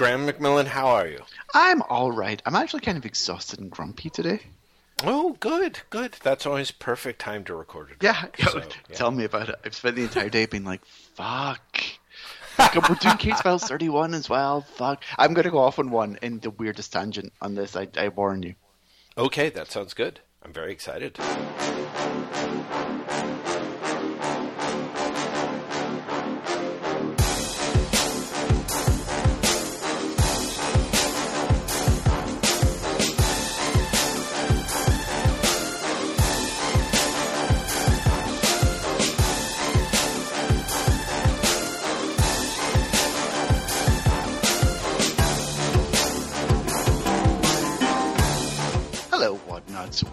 Graeme McMillan, how are you? I'm all right. I'm actually kind of exhausted and grumpy today. Oh, good, good. That's always perfect time to record it. Yeah, So, yeah. tell me about it. I've spent the entire day being like, fuck. Like, We're doing Case Files 31 as well. Fuck. I'm going to go off on one in the weirdest tangent on this. I, I warn you. Okay, that sounds good. I'm very excited.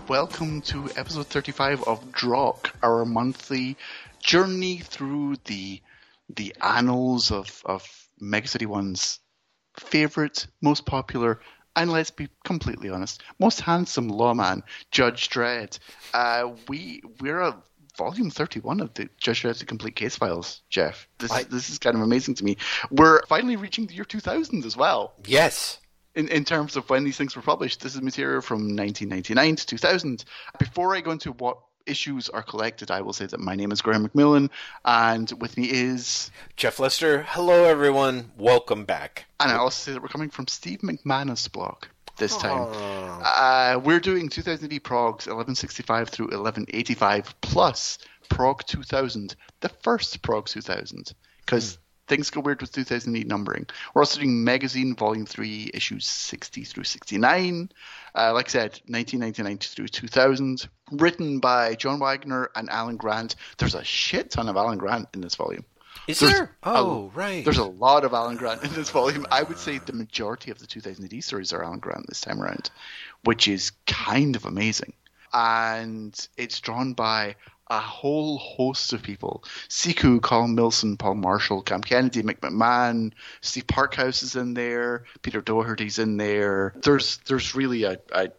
Welcome to episode 35 of Drokk, our monthly journey through the the annals of, of Mega City One's favorite, most popular, and let's be completely honest, most handsome lawman, Judge Dredd. Uh, we we're a volume 31 of the Judge Dredd: The Complete Case Files, Jeff. This I- this is kind of amazing to me. We're finally reaching the year 2000 as well Yes. In, in terms of when these things were published. This is material from 1999 to 2000. Before I go into what issues are collected, I will say that my name is Graeme McMillan, and with me is, Jeff Lester, hello everyone. Welcome back. and I also say that we're coming from Steve MacManus' blog this time. Uh, we're doing 2000 AD Progs 1165 through 1185 plus Prog 2000, the first Prog 2000, because things go weird with 2008 numbering. We're also doing Megazine Volume 3, issues 60 through 69. Uh, like I said, 1999 through 2000. Written by John Wagner and Alan Grant. There's a shit ton of Alan Grant in this volume. Is There's there? a- Oh, right. There's a lot of Alan Grant in this volume. I would say the majority of the 2000 AD stories are Alan Grant this time around, which is kind of amazing. And it's drawn by a whole host of people. Siku, Colin Wilson, Paul Marshall, Cam Kennedy, Mick McMahon, Steve Parkhouse is in there, Peter Doherty's in there. There's there's really a, a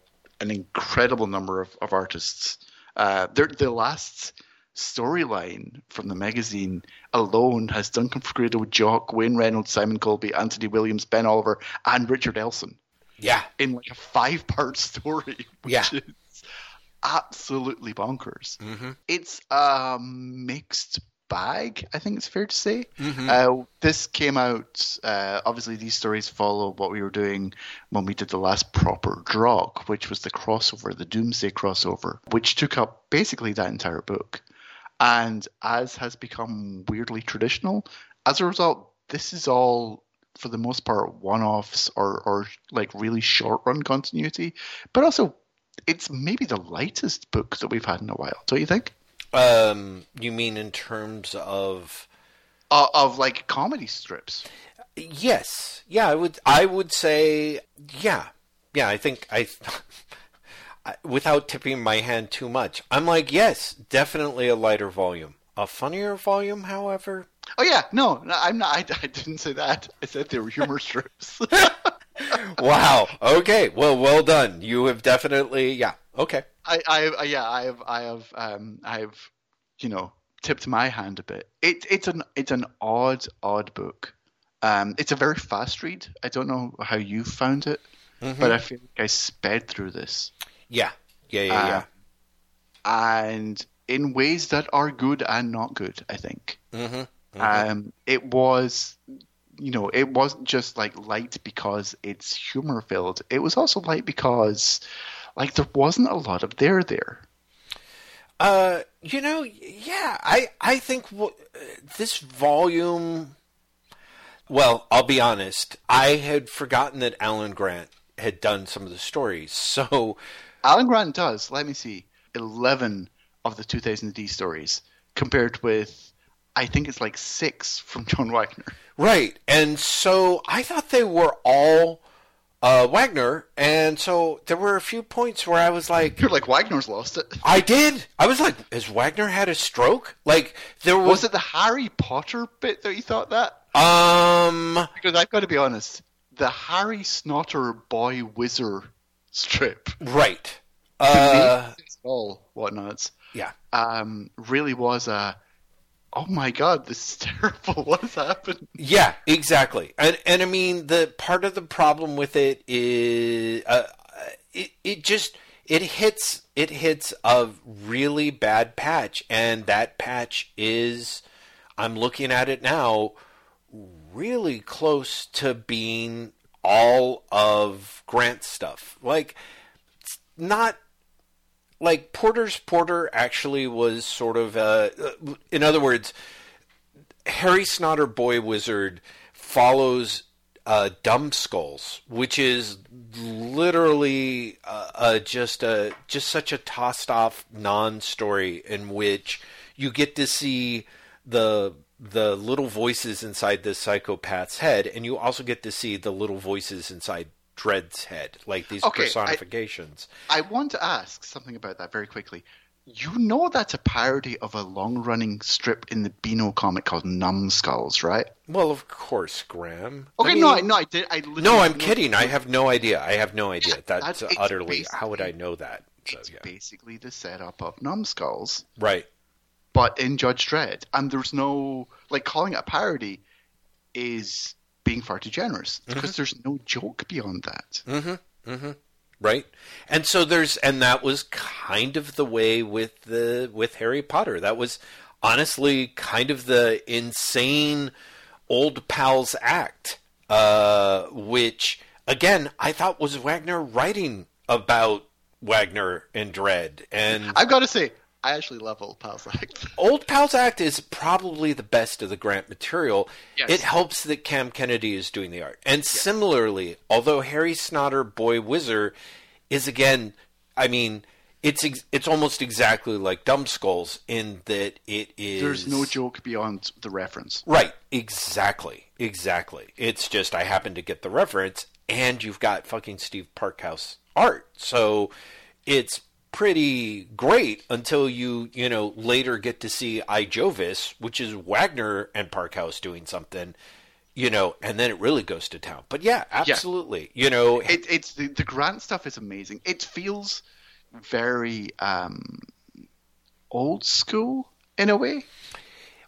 an incredible number of, of artists. Uh, the last storyline from the magazine alone has Duncan Fegredo, Jock, Wayne Reynolds, Simon Coleby, Anthony Williams, Ben Oliver, and Richard Elson yeah. in like a five part story, Yeah. is absolutely bonkers. Mhm. It's a mixed bag, I think it's fair to say. Mhm. Uh, this came out, uh, obviously, these stories follow what we were doing when we did the last proper Drokk, which was the crossover, the Doomsday crossover, which took up basically that entire book. And as has become weirdly traditional, as a result, this is all for the most part one-offs or, or like really short-run continuity, but also it's maybe the lightest book that we've had in a while, don't you think? Um, you mean in terms of Uh, of like comedy strips. Yes. Yeah, I would I would say yeah. Yeah, I think I without tipping my hand too much. I'm like, yes, definitely a lighter volume. A funnier volume, however. Oh yeah, no, no I'm not. I, I didn't say that. I said they were humor strips. Wow. Okay. Well, well done. You have definitely yeah. Okay. I, I, yeah, I have, I have, um, I have, you know, tipped my hand a bit. It, it's an, it's an odd, odd book. Um, it's a very fast read. I don't know how you found it, but I feel like I sped through this, Yeah. Yeah, yeah, yeah. and in ways that are good and not good. I think. Mhm. Um, it was, you know, it wasn't just like light because it's humor filled. It was also light because, like, there wasn't a lot of there there. Uh, you know, yeah, I I think w- this volume. Well, I'll be honest. I had forgotten that Alan Grant had done some of the stories. So, Alan Grant does. Let me see, eleven of the 2000 AD stories, compared with, I think it's like six from John Wagner. right, and so I thought they were all uh, Wagner, and so there were a few points where I was like, You're like Wagner's lost it. I did. I was like, has Wagner had a stroke? Like there was, Was it the Harry Potter bit that you thought that? um. Because I've got to be honest, the Harry Snotter boy whizzer strip, Right. Uh, all whatnots, yeah. um, really was a oh my god, this is terrible. What has happened? Yeah, exactly. And and I mean the part of the problem with it is uh, it it just it hits it hits a really bad patch and that patch is I'm looking at it now really close to being all of Grant stuff. Like it's not like Porter's Porter actually was sort of uh, in other words Harry Snotter Boy Wizard follows uh, Dumb Skulls, which is literally uh, uh, just a just such a tossed off non-story in which you get to see the the little voices inside the psychopath's head, and you also get to see the little voices inside Dredd's head, like these Okay, personifications. I want to ask something about that very quickly. You know that's a parody of a long-running strip in the Beano comic called Numbskulls, right? well, of course, Graeme. Okay, I mean- no, I, no, I did. I no, I'm kidding. I have no idea. I have no idea. Yeah, That's that's- utterly. How would I know that? So, It's yeah. basically the setup of Numbskulls, Right. but in Judge Dredd, and there's no like calling it a parody is being far too generous Mm-hmm. because there's no joke beyond that. Right. And so there's and that was kind of the way with the with Harry Potter. That was honestly kind of the insane old pals act uh which again I thought was Wagner writing about Wagner and Dredd. and I've got to say, I actually love Old Pals Act. Old Pals Act is probably the best of the Grant material. Yes. It helps that Cam Kennedy is doing the art. And similarly, although Harry Snotter Boy Wizard is again, I mean, it's ex- it's almost exactly like Dumb Skulls in that it is There's no joke beyond the reference. Right, exactly. Exactly. It's just I happen to get the reference and you've got fucking Steve Parkhouse art. So it's pretty great until you, you know, later get to see I Jovis, which is Wagner and Parkhouse doing something, you know, and then it really goes to town. But yeah, absolutely. You know, It, it's the, the Grant stuff is amazing. It feels very um, old school in a way.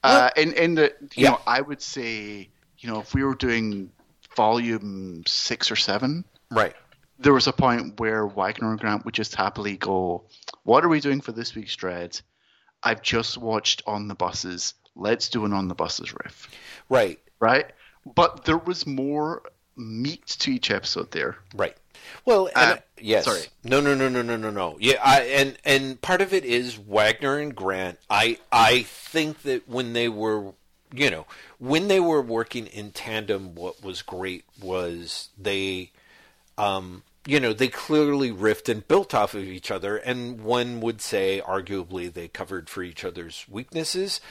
uh, in in the you Yeah. know I would say you know if we were doing volume six or seven, right. There was a point where Wagner and Grant would just happily go, "What are we doing for this week's Dredd? I've just watched On the Buses. Let's do an On the Buses riff." Right. Right? But there was more meat to each episode there. Right. Well, and, Uh, yes. sorry. No, no, no, no, no, no, no. Yeah, I, and and part of it is Wagner and Grant. I I think that when they were, you know, when they were working in tandem, what was great was they, um, you know, they clearly riffed and built off of each other, and one would say, arguably, they covered for each other's weaknesses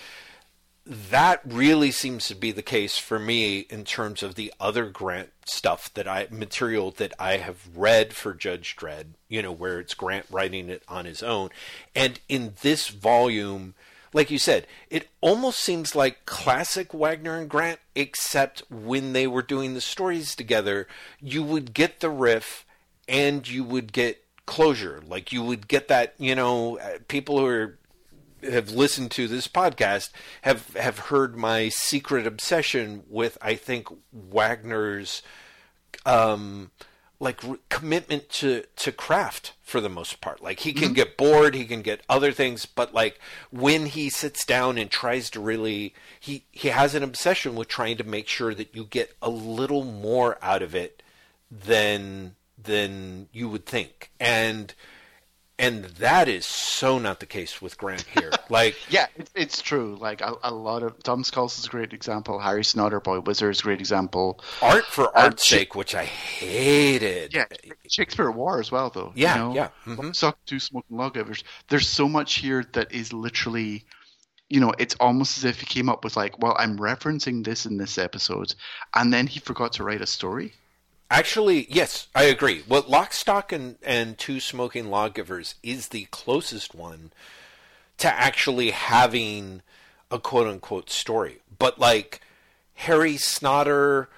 that really seems to be the case for me in terms of the other Grant stuff that I material that I have read for Judge Dredd, you know, where it's Grant writing it on his own. And in this volume, like you said, it almost seems like classic Wagner and Grant, except when they were doing the stories together, you would get the riff and you would get closure. Like you would get that, you know, uh, people who are have listened to this podcast have have heard my secret obsession with I think Wagner's um like re- commitment to to craft for the most part like he can get bored he can get other things but like when he sits down and tries to really he he has an obsession with trying to make sure that you get a little more out of it than than you would think and and that is so not the case with Grant here. Like, Yeah, it, it's true. Like a, a lot of Dumb Skulls is a great example. Harry Snotter, Boy Wizard is a great example. art for art's sake, which I hated. Yeah, Shakespeare at War as well, though. Yeah, you know? yeah, mhm. Suck two smoking lawgivers. There's so much here that is literally, you know, it's almost as if he came up with like, well, I'm referencing this in this episode, and then he forgot to write a story. Actually, yes, I agree. Well, Lock, Stock, and, and Two Smoking Lawgivers is the closest one to actually having a quote unquote story. But like Harry Snotter,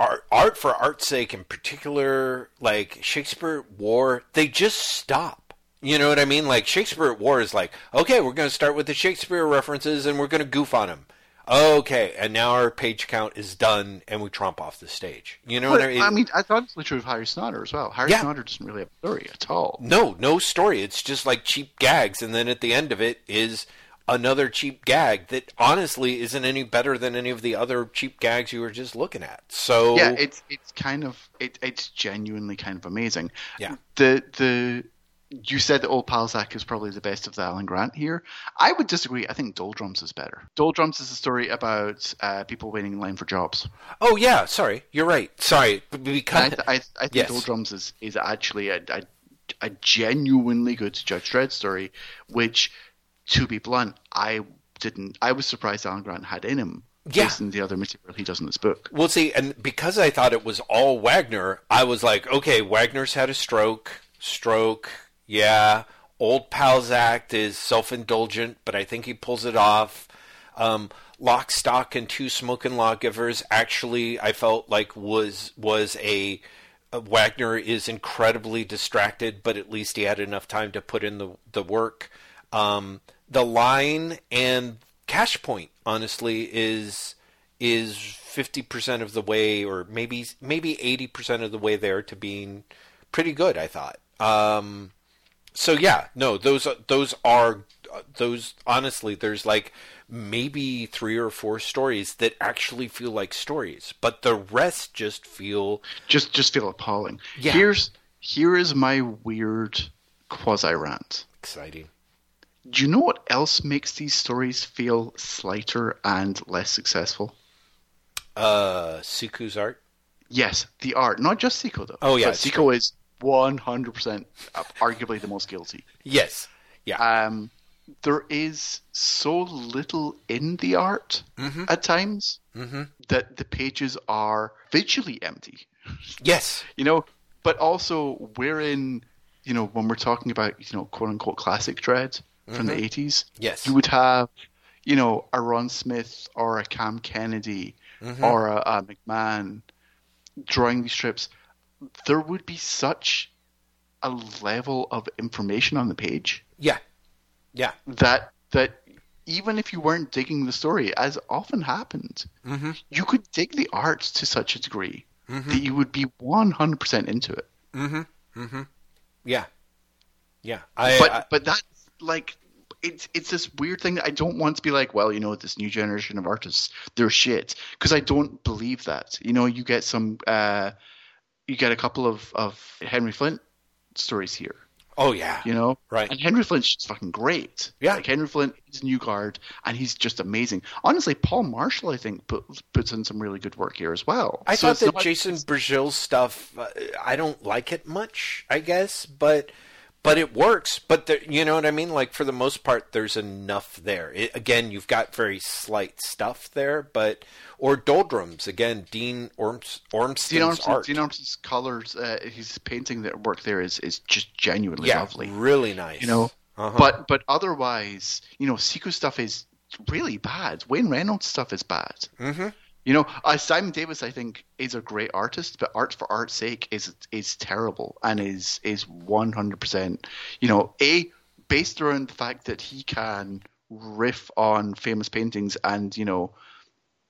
art, art for art's sake in particular, like Shakespeare at War, they just stop. You know what I mean? Like Shakespeare at War is like, okay, we're going to start with the Shakespeare references and we're going to goof on them. Okay, and now our page count is done and we tromp off the stage. You know But, what I mean? I mean, I thought it's true of Harry Snotter as well. Harry Yeah. Snotter doesn't really have a story at all. No, no story. It's just like cheap gags, and then at the end of it is another cheap gag that honestly isn't any better than any of the other cheap gags you were just looking at. So Yeah, it's it's kind of it, it's genuinely kind of amazing. Yeah. The the you said that Old Pals Act is probably the best of the Alan Grant here. I would disagree. I think Doldrums is better. Doldrums is a story about uh, people waiting in line for jobs. oh yeah, sorry, you're right. Sorry, because I, I, I think Yes. Doldrums is, is actually a, a, a genuinely good Judge Dredd story, which, to be blunt, I didn't. I was surprised Alan Grant had in him. Yeah. Based on the other material he does in this book. Well, see, and because I thought it was all Wagner, I was like, okay, Wagner's had a stroke. Stroke, yeah. Old Pals Act is self-indulgent, but I think he pulls it off. Um, Lock, Stock, and Two Smoking Lawgivers actually, I felt like was was a, uh Wagner is incredibly distracted, but at least he had enough time to put in the the work. Um, the line and Cash Point, honestly, is is fifty percent of the way, or maybe maybe eighty percent of the way there to being pretty good. I thought. Um, so yeah, no, those are- those are those. Honestly, there's like maybe three or four stories that actually feel like stories, but the rest just feel Just just feel appalling. Yeah. Here's here is my weird quasi rant. exciting. Do you know what else makes these stories feel slighter and less successful? Uh, Siku's art. Yes, the art, not just Siku though. Oh, yeah, Siku is one hundred percent arguably the most guilty. Yes. Yeah. Um, there is so little in the art Mm-hmm. at times that the pages are visually empty. yes. You know, but also we're in, you know, when we're talking about, you know, quote unquote classic Dredd from the 80s, Mm-hmm. Yes. you would have, you know, a Ron Smith or a Cam Kennedy Mm-hmm. or a, a McMahon drawing these strips. There would be such a level of information on the page Yeah. Yeah. that that even if you weren't digging the story, as often happened, Mm-hmm. you could dig the art to such a degree that you would be one hundred percent into it. Mm-hmm. Yeah. Yeah. I, But I- but that's like it's it's this weird thing that I don't want to be like, well, you know, this new generation of artists, they're shit because I don't believe that. You know, you get some, uh, you get a couple of of Henry Flint stories here. oh yeah. you know? Right. And Henry Flint's just fucking great. Yeah. Like Henry Flint is New Guard, and he's just amazing. Honestly, Paul Marshall, I think, put, puts in some really good work here as well. I So thought that Jason Brashill's stuff. Uh, I don't like it much, I guess, but but it works. But there, you know what I mean. Like for the most part, there's enough there. It, again, you've got very slight stuff there, but or doldrums. Again, Dean Orms, Ormston's Dean Ormston, art. Dean Ormston's colors, uh, his painting that work there is is just genuinely yeah, lovely. really nice. You know, Uh-huh. but but otherwise, you know, Siku stuff is really bad. Wayne Reynolds stuff is bad. Mm-hmm. You know, uh, Simon Davis, I think, is a great artist, but art for art's sake is is terrible and is is one hundred percent. You know, a based around the fact that he can riff on famous paintings and you know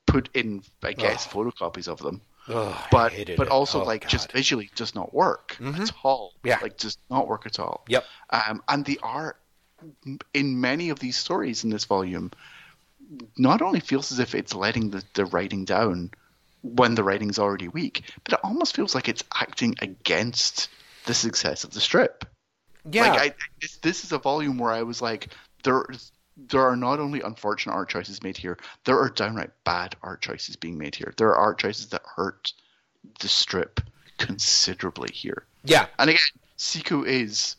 put in, I guess, photocopies of them. But but it. also Oh, like God. just visually does not work at all. Yeah. like does not work at all. Yep. Um, and the art in many of these stories in this volume not only feels as if it's letting the, the writing down when the writing's already weak, but it almost feels like it's acting against the success of the strip. yeah. Like I, this, this is a volume where I was like, there, there are not only unfortunate art choices made here, there are downright bad art choices being made here. There are art choices that hurt the strip considerably here. yeah. And again, Siku is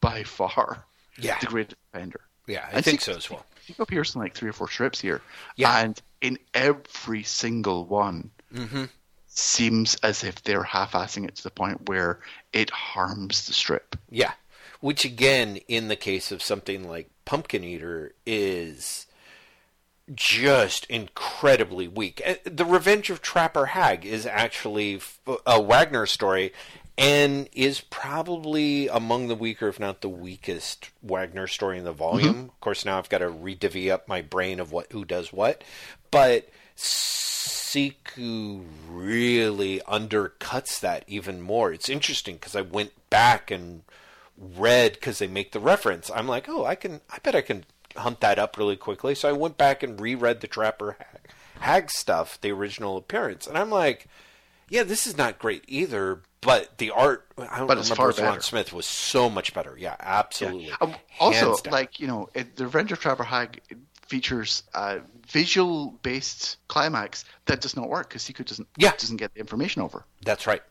by far Yeah. the greatest defender. Yeah. I And think Siku- so as well. Siku appears in like three or four strips here, Yeah. and in every single one, Mm-hmm. seems as if they're half-assing it to the point where it harms the strip. Yeah. Which again, in the case of something like Pumpkin Eater, is just incredibly weak. Uh, The Revenge of Trapper Hag is actually a Wagner story, and is probably among the weaker, if not the weakest, Wagner story in the volume. Mm-hmm. Of course, now I've got to redivvy up my brain of what who does what, but Siku really undercuts that even more. It's interesting because I went back and read because they make the reference. I'm like, oh, I can, I bet I can hunt that up really quickly. So I went back and reread the Trapper Hag, Hag stuff, the original appearance, and I'm like, yeah, this is not great either. But the art, I don't But remember Ron. Smith was so much better. Yeah, absolutely. Um, also, down. like you know, it, the Revenge of Trapper Hag features a visual-based climax that does not work because Siku doesn't Yeah. doesn't get the information over. that's right.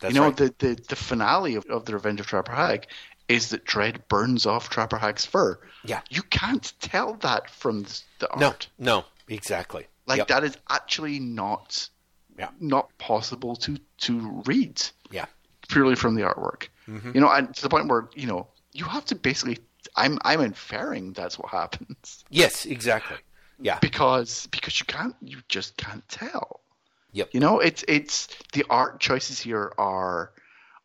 That's you know, right. the, the the finale of, of the Revenge of Trapper Hag is that Dredd burns off Trapper Hag's fur. Yeah. you can't tell that from the, the no, no, exactly. Like Yep. that is actually not Yeah. not possible to to read Yeah. purely from the artwork. Mm-hmm. You know, and to the point where you know you have to basically. I'm I'm inferring that's what happens Yes, exactly. Yeah. because because you can't you just can't tell. Yep. You know, it's it's the art choices here are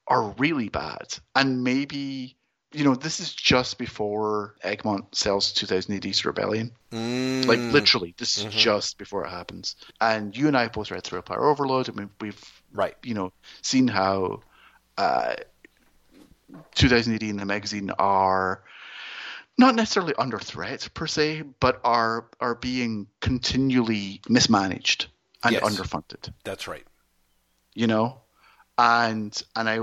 are really bad, and maybe you know this is just before Egmont sells 2000 AD's Rebellion. Mm, Like literally, this is Mhm. just before it happens. And you and I both read through Empire Overload, and we, we've right. you know seen how uh, 2000 AD and the magazine are not necessarily under threat per se, but are are being continually mismanaged and Yes. underfunded. That's right. You know, and and I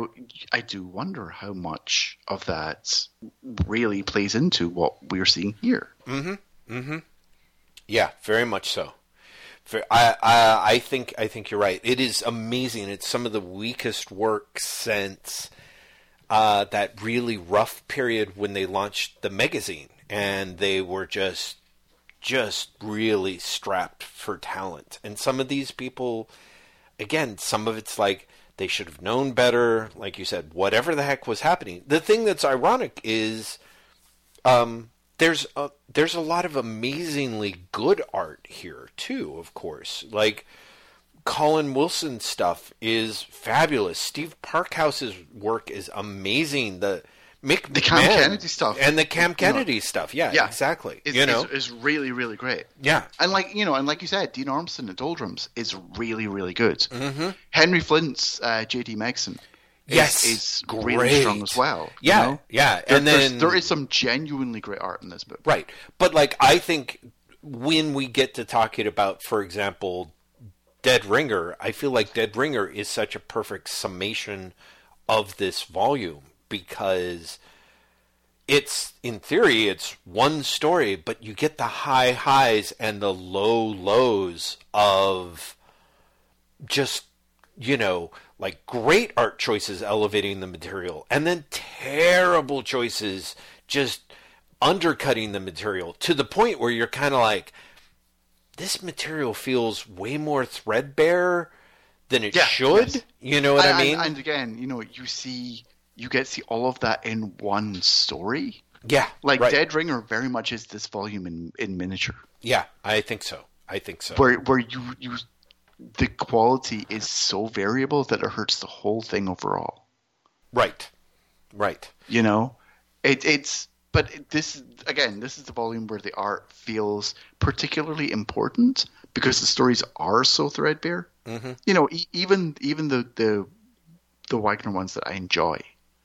I do wonder how much of that really plays into what we're seeing here. Yeah, very much so. Ver- I, I I think I think you're right. It is amazing. It's some of the weakest work since uh, that really rough period when they launched the magazine, and they were just just really strapped for talent. And some of these people, again, some of it's like they should have known better. Like you said, whatever the heck was happening. The thing that's ironic is um, there's a there's a lot of amazingly good art here too. Of course, like Colin Wilson stuff is fabulous. Steve Parkhouse's work is amazing. The Mick The Cam Kennedy stuff, and the Cam you know, Kennedy stuff. Yeah, yeah, exactly. Is, you know, is, is really really great. yeah, And like you know, and like you said, Dean Ormston at Doldrums is really, really good. Mhm. Henry Flint's uh, J.D. Megson, Yes, is great. really strong as well. you yeah, know? yeah. And there's- then there is some genuinely great art in this book. Right. But like I think when we get to talking about, for example, Dead Ringer, I feel like Dead Ringer is such a perfect summation of this volume because it's in theory it's one story, but you get the high highs and the low lows of just you know like great art choices elevating the material and then terrible choices just undercutting the material to the point where you're kind of like this material feels way more threadbare than it Yeah, should yes. you know what and, i mean and, and again, you know, you see, you get to see all of that in one story. yeah Like right. Dead Ringer very much is this volume in, in miniature, yeah i think so i think so where where you you the quality is so variable that it hurts the whole thing overall. right right you know it, it's but this again this is the volume where the art feels particularly important because the stories are so threadbare Mhm. you know e- even even the the the wagner ones that i enjoy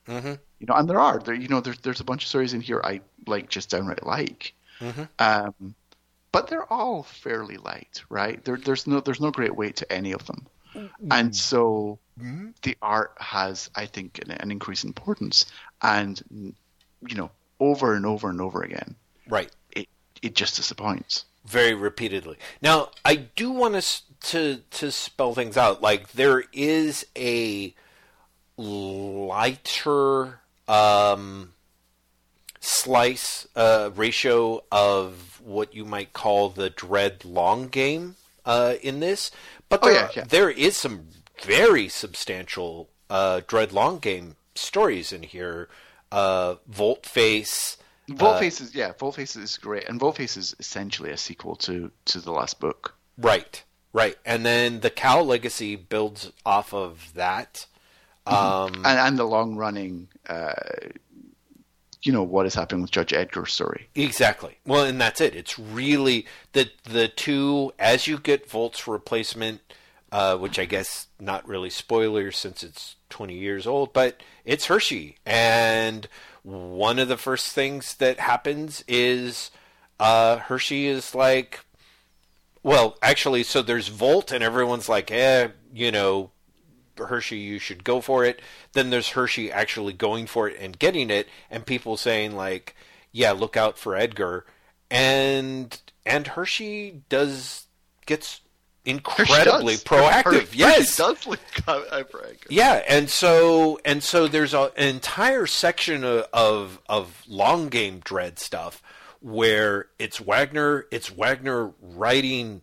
Mhm. you know and there are there you know there's there's a bunch of stories in here i like just downright like Mhm. um but they're all fairly light right there, there's no there's no great weight to any of them and so the art has, I think, an, an increased importance, and you know, over and over and over again, right it it just disappoints. very repeatedly. Now, I do want us to to spell things out. Like there is a lighter um, slice uh, ratio of what you might call the Dredd long game uh, in this, but Oh, there, yeah, yeah. there is some very substantial uh, Dredd long game stories in here. Uh, Voltface. Voltface is yeah, volt Voltface is great, and volt Voltface is essentially a sequel to to the last book. Right, right. And then the Cow Legacy builds off of that. Um, and, and the long running, uh, you know, what is happening with Judge Edgar's story. Exactly. Well, and that's it. It's really the the two as you get Volt's replacement, uh, which I guess not really spoilers since it's twenty years old, but it's Hershey, and one of the first things that happens is uh, Hershey is like, well, actually, so there's Volt, and everyone's like, eh, you know, Hershey, you should go for it. Then there's Hershey actually going for it and getting it, and people saying like, "Yeah, look out for Edgar," and and Hershey does gets incredibly Hershey proactive. Her- Hershey yes, does look out for Edgar. yeah, and so and so there's a, an entire section of, of of long game Dredd stuff where it's Wagner, it's Wagner writing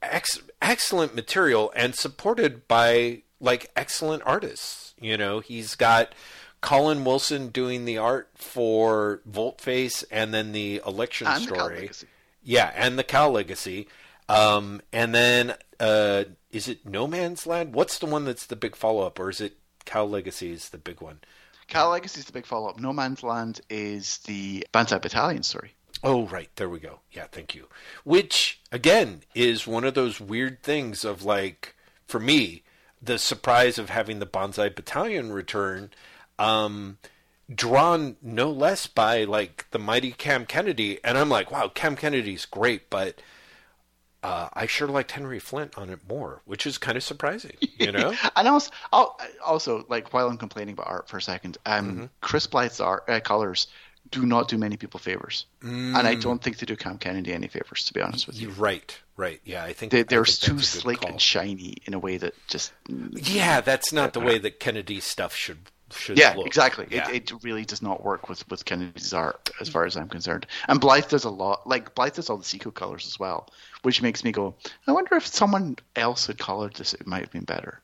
ex- excellent material and supported by like excellent artists. You know, he's got Colin Wilson doing the art for Voltface and then the election And the story. Legacy. Yeah, and the Cow Legacy. Um, and then uh, is it No Man's Land? What's the one that's the big follow up, or is it Cow Legacy is the big one? Cow Legacy is the big follow up. No Man's Land is the Banzai Battalion story. Oh, right. There we go. Yeah, thank you. Which, again, is one of those weird things of like, for me, the surprise of having the Banzai Battalion return, um, drawn no less by like the mighty Cam Kennedy. And I'm like, wow, Cam Kennedy's great, but uh, I sure liked Henry Flint on it more, which is kind of surprising, you know? and also, I'll- also, like while I'm complaining about art for a second, um, Mm-hmm. Chris Blythe's art uh, colors do not do many people favors, and I Mm. don't think they do Cam Kennedy any favors. To be honest with you, right, right. Yeah, I think they, they're think too that's a good slick call. and shiny in a way that just Yeah, that's not the way that Kennedy stuff should should yeah, look. exactly. Yeah. It, it really does not work with with Kennedy's art as far as I'm concerned. And Blythe does a lot. Like Blythe does all the Siku colors as well, which makes me go, I wonder if someone else had colored this, it might have been better.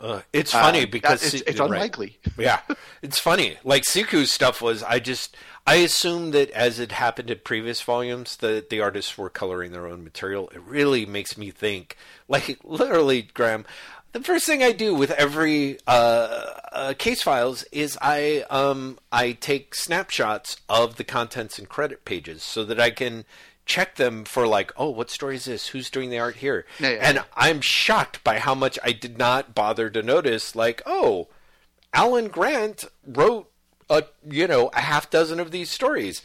Uh, it's funny Uh, because it's, it's right. unlikely. Yeah, it's funny. Like Siku's stuff was, I just I assume that as it happened in previous volumes, that the artists were coloring their own material. It really makes me think, like literally, Graeme. The first thing I do with every uh, uh, case files is I um, I take snapshots of the contents and credit pages so that I can check them for like, oh, what story is this? Who's doing the art here? Yeah, yeah. and I'm shocked by how much I did not bother to notice. Like, oh, Alan Grant wrote a you know a half dozen of these stories,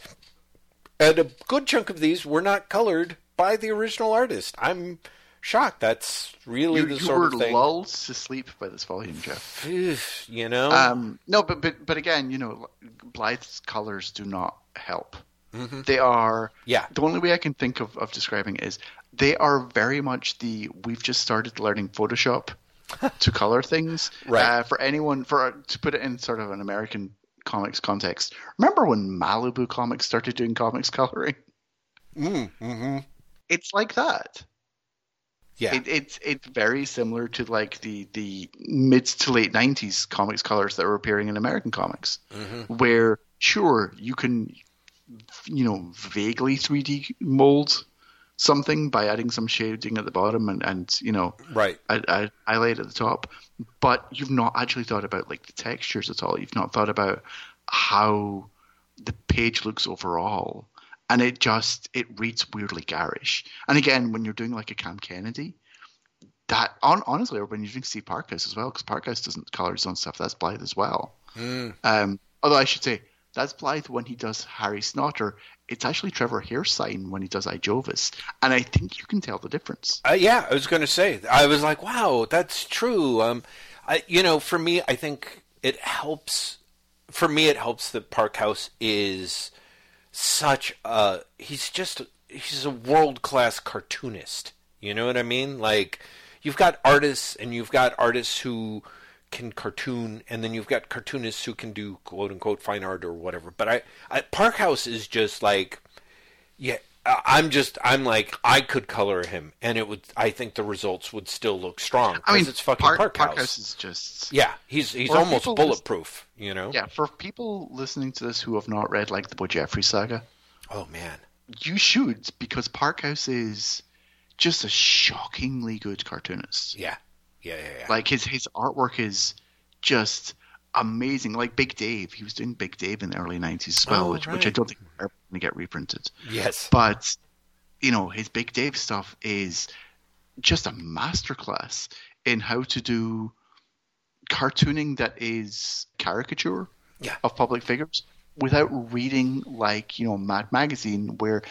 and a good chunk of these were not colored by the original artist. I'm shocked. That's really You, the you sort were of thing. lulled to sleep by this volume, Jeff. You know, Um, no, but, but but again, you know, Blythe's colors do not help. Mm-hmm. They are Yeah. The only way I can think of, of describing it is they are very much the we've just started learning Photoshop to color things. Right. Uh, for anyone, for to put it in sort of an American comics context, remember when Malibu Comics started doing comics coloring? mm, hmm It's like that. Yeah, It, it's it's very similar to like the the mid to late '90s comics colors that were appearing in American comics, Mm-hmm. where sure you can, you know, vaguely 3D mold something by adding some shading at the bottom and and you know right. a, a highlight at the top, but you've not actually thought about like the textures at all. You've not thought about how the page looks overall, and it just it reads weirdly garish. And again, when you're doing like a Cam Kennedy, that on, honestly, or when you're doing Steve Parkhouse as well, because Parkhouse doesn't color his own stuff. That's Blythe as well. Um, although I should say that's Blythe when he does Harry Snotter. It's actually Trevor Hairsine when he does I Ijovis, and I think you can tell the difference. Uh, yeah, I was going to say. I was like, wow, that's true. Um, I, you know, for me, I think it helps. For me, it helps that Parkhouse is such a. He's just. He's a world class cartoonist. You know what I mean? Like, you've got artists, and you've got artists who can cartoon, and then you've got cartoonists who can do quote unquote fine art or whatever. But I, I Parkhouse is just like yeah, I'm just I'm like I could color him, and it would. I think the results would still look strong. I mean, it's fucking Park, Parkhouse. Parkhouse is just Yeah, he's he's almost bulletproof. You know. yeah. For people listening to this who have not read like the Bojeffries saga, Oh man. you should because Parkhouse is just a shockingly good cartoonist. Yeah. Yeah. Yeah. yeah. Like his his artwork is just amazing. Like Big Dave, he was doing Big Dave in the early '90s as well, Oh, which, which I don't think are ever going to get reprinted. Yes. But you know, his Big Dave stuff is just a masterclass in how to do cartooning that is caricature Yeah. of public figures without reading like you know Mad Magazine, where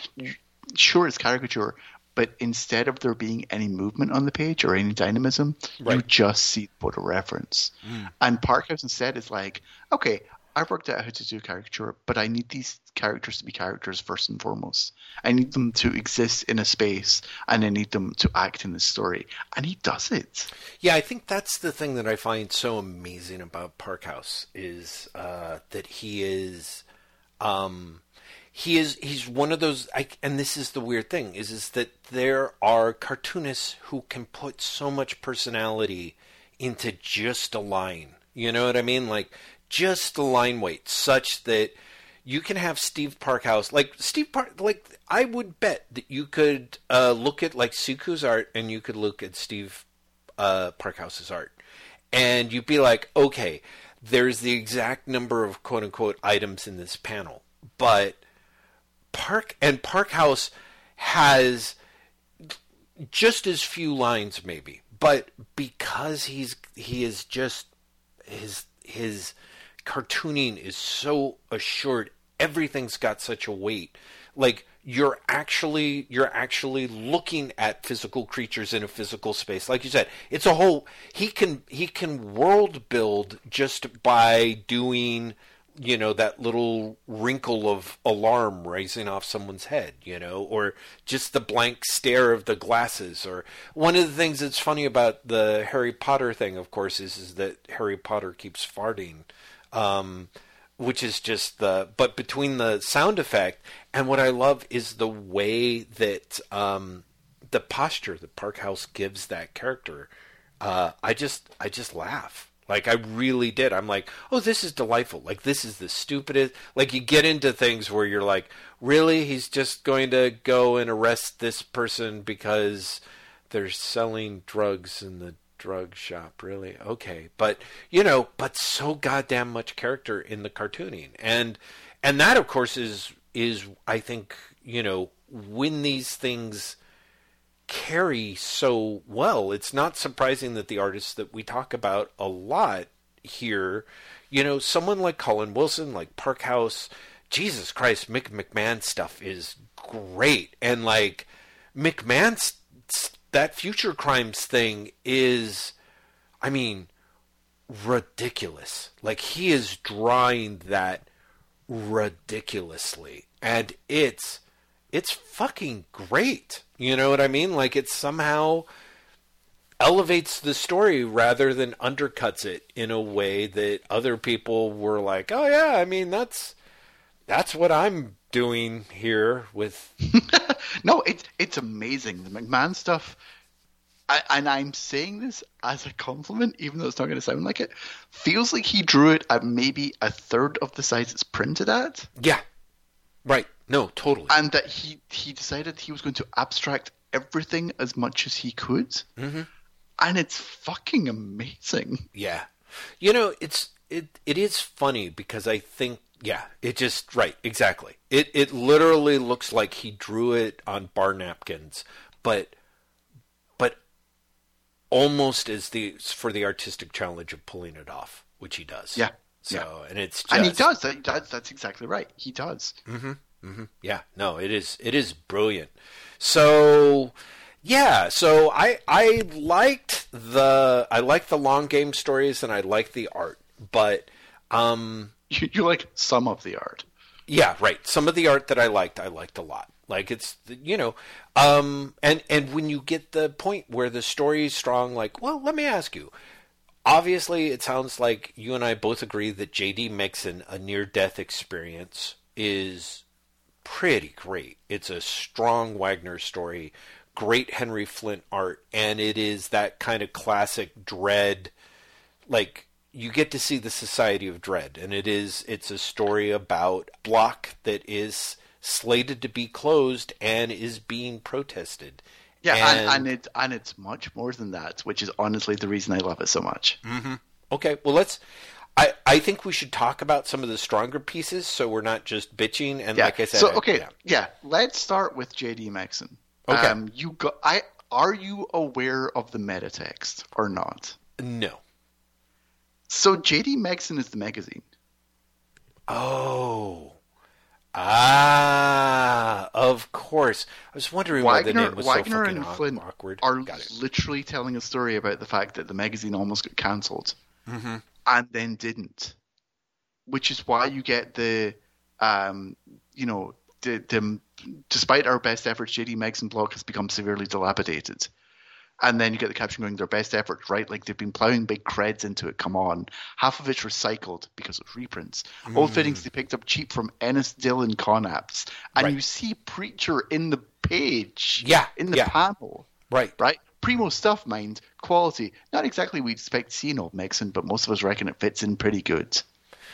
sure it's caricature, but instead of there being any movement on the page or any dynamism, you just see the photo reference. And Parkhouse instead is like, okay, I've worked out how to do a caricature, but I need these characters to be characters first and foremost. I need them to exist in a space, and I need them to act in the story. And he does it. Yeah, I think that's the thing that I find so amazing about Parkhouse is uh, that he is, um, he is he's one of those. I, and this is the weird thing is is that there are cartoonists who can put so much personality into just a line. You know what I mean? Like just a line weight, such that you can have Steve Parkhouse like Steve Park like I would bet that you could uh, look at like Siku's art and you could look at Steve uh, Parkhouse's art, and you'd be like, okay, there's the exact number of quote unquote items in this panel, but Park and Parkhouse has just as few lines maybe, but because he's he is just his his cartooning is so assured everything's got such a weight. Like you're actually you're actually looking at physical creatures in a physical space. Like you said it's a whole he can he can world build just by doing you know that little wrinkle of alarm rising off someone's head you know or just the blank stare of the glasses or one of the things that's funny about the harry potter thing of course is, is that harry potter keeps farting um, which is just the but between the sound effect and what i love is the way that um, the posture that parkhouse gives that character uh, i just i just laugh like I really did. I'm like, oh, this is delightful. Like this is the stupidest. Like you get into things where you're like, really, he's just going to go and arrest this person because they're selling drugs in the drug shop. Really, okay, but you know, but so goddamn much character in the cartooning, and and that of course is is I think you know when these things carry so well. It's not surprising that the artists that we talk about a lot here, you know, someone like Colin Wilson, like Parkhouse, Jesus Christ, Mick McMahon stuff is great. And like McMahon's that future crimes thing is I mean ridiculous. Like he is drawing that ridiculously and it's it's fucking great. You know what I mean? Like it somehow elevates the story rather than undercuts it in a way that other people were like, "Oh yeah, I mean that's that's what I'm doing here with no, it's it's amazing. The McMahon stuff, I, and I'm saying this as a compliment, even though it's not going to sound like it. Feels like he drew it at maybe a third of the size it's printed at, Yeah. Right. No, totally. and that he he decided he was going to abstract everything as much as he could, mm-hmm. and it's fucking amazing. Yeah. You know, it's it it is funny because I think yeah, it just right, exactly. It it literally looks like he drew it on bar napkins, but but almost as the for the artistic challenge of pulling it off, which he does. Yeah. So, and it's just, And he does. That, that, that's exactly right. He does. Yeah, no, it is it is brilliant. So yeah, so I I liked the I liked the long game stories and I liked the art, but um You, you like some of the art. yeah, right. Some of the art that I liked, I liked a lot. Like it's you know, um and and when you get the point where the story is strong like, well, let me ask you. Obviously, it sounds like you and I both agree that JD Megson, a near death experience, is pretty great. It's a strong Wagner story, great Henry Flint art, and it is that kind of classic Dredd like you get to see the Society of Dread, and it is it's a story about block that is slated to be closed and is being protested. Yeah, and, and, it and it's much more than that, which is honestly the reason I love it so much. Mm-hmm. Okay. Well, let's. I, I think we should talk about some of the stronger pieces, so we're not just bitching. And Yeah. like I said, so I- okay, yeah. yeah. Let's start with J.D. Megson. Okay. Um, you got. I are you aware of the meta text or not? no. So J.D. Megson is the magazine. Oh. Ah, of course. I was wondering why the name was Wagner so fucking and Flint awkward. are literally telling a story about the fact that the magazine almost got cancelled Mm-hmm. And then didn't, which is why you get the, um, you know, the, the despite our best efforts, JD Megson blog has become severely dilapidated. And then you get the caption going, their best efforts, right? Like they've been plowing big creds into it. Come on. Half of it's recycled because it's reprints. Old fittings they picked up cheap from Ennis Dillon Conapts. And Right. you see Preacher in the page. Yeah, In the yeah. panel. Right. Right? Primo stuff, mind. Quality. Not exactly what we'd expect to see in Old Megson, but most of us reckon it fits in pretty good.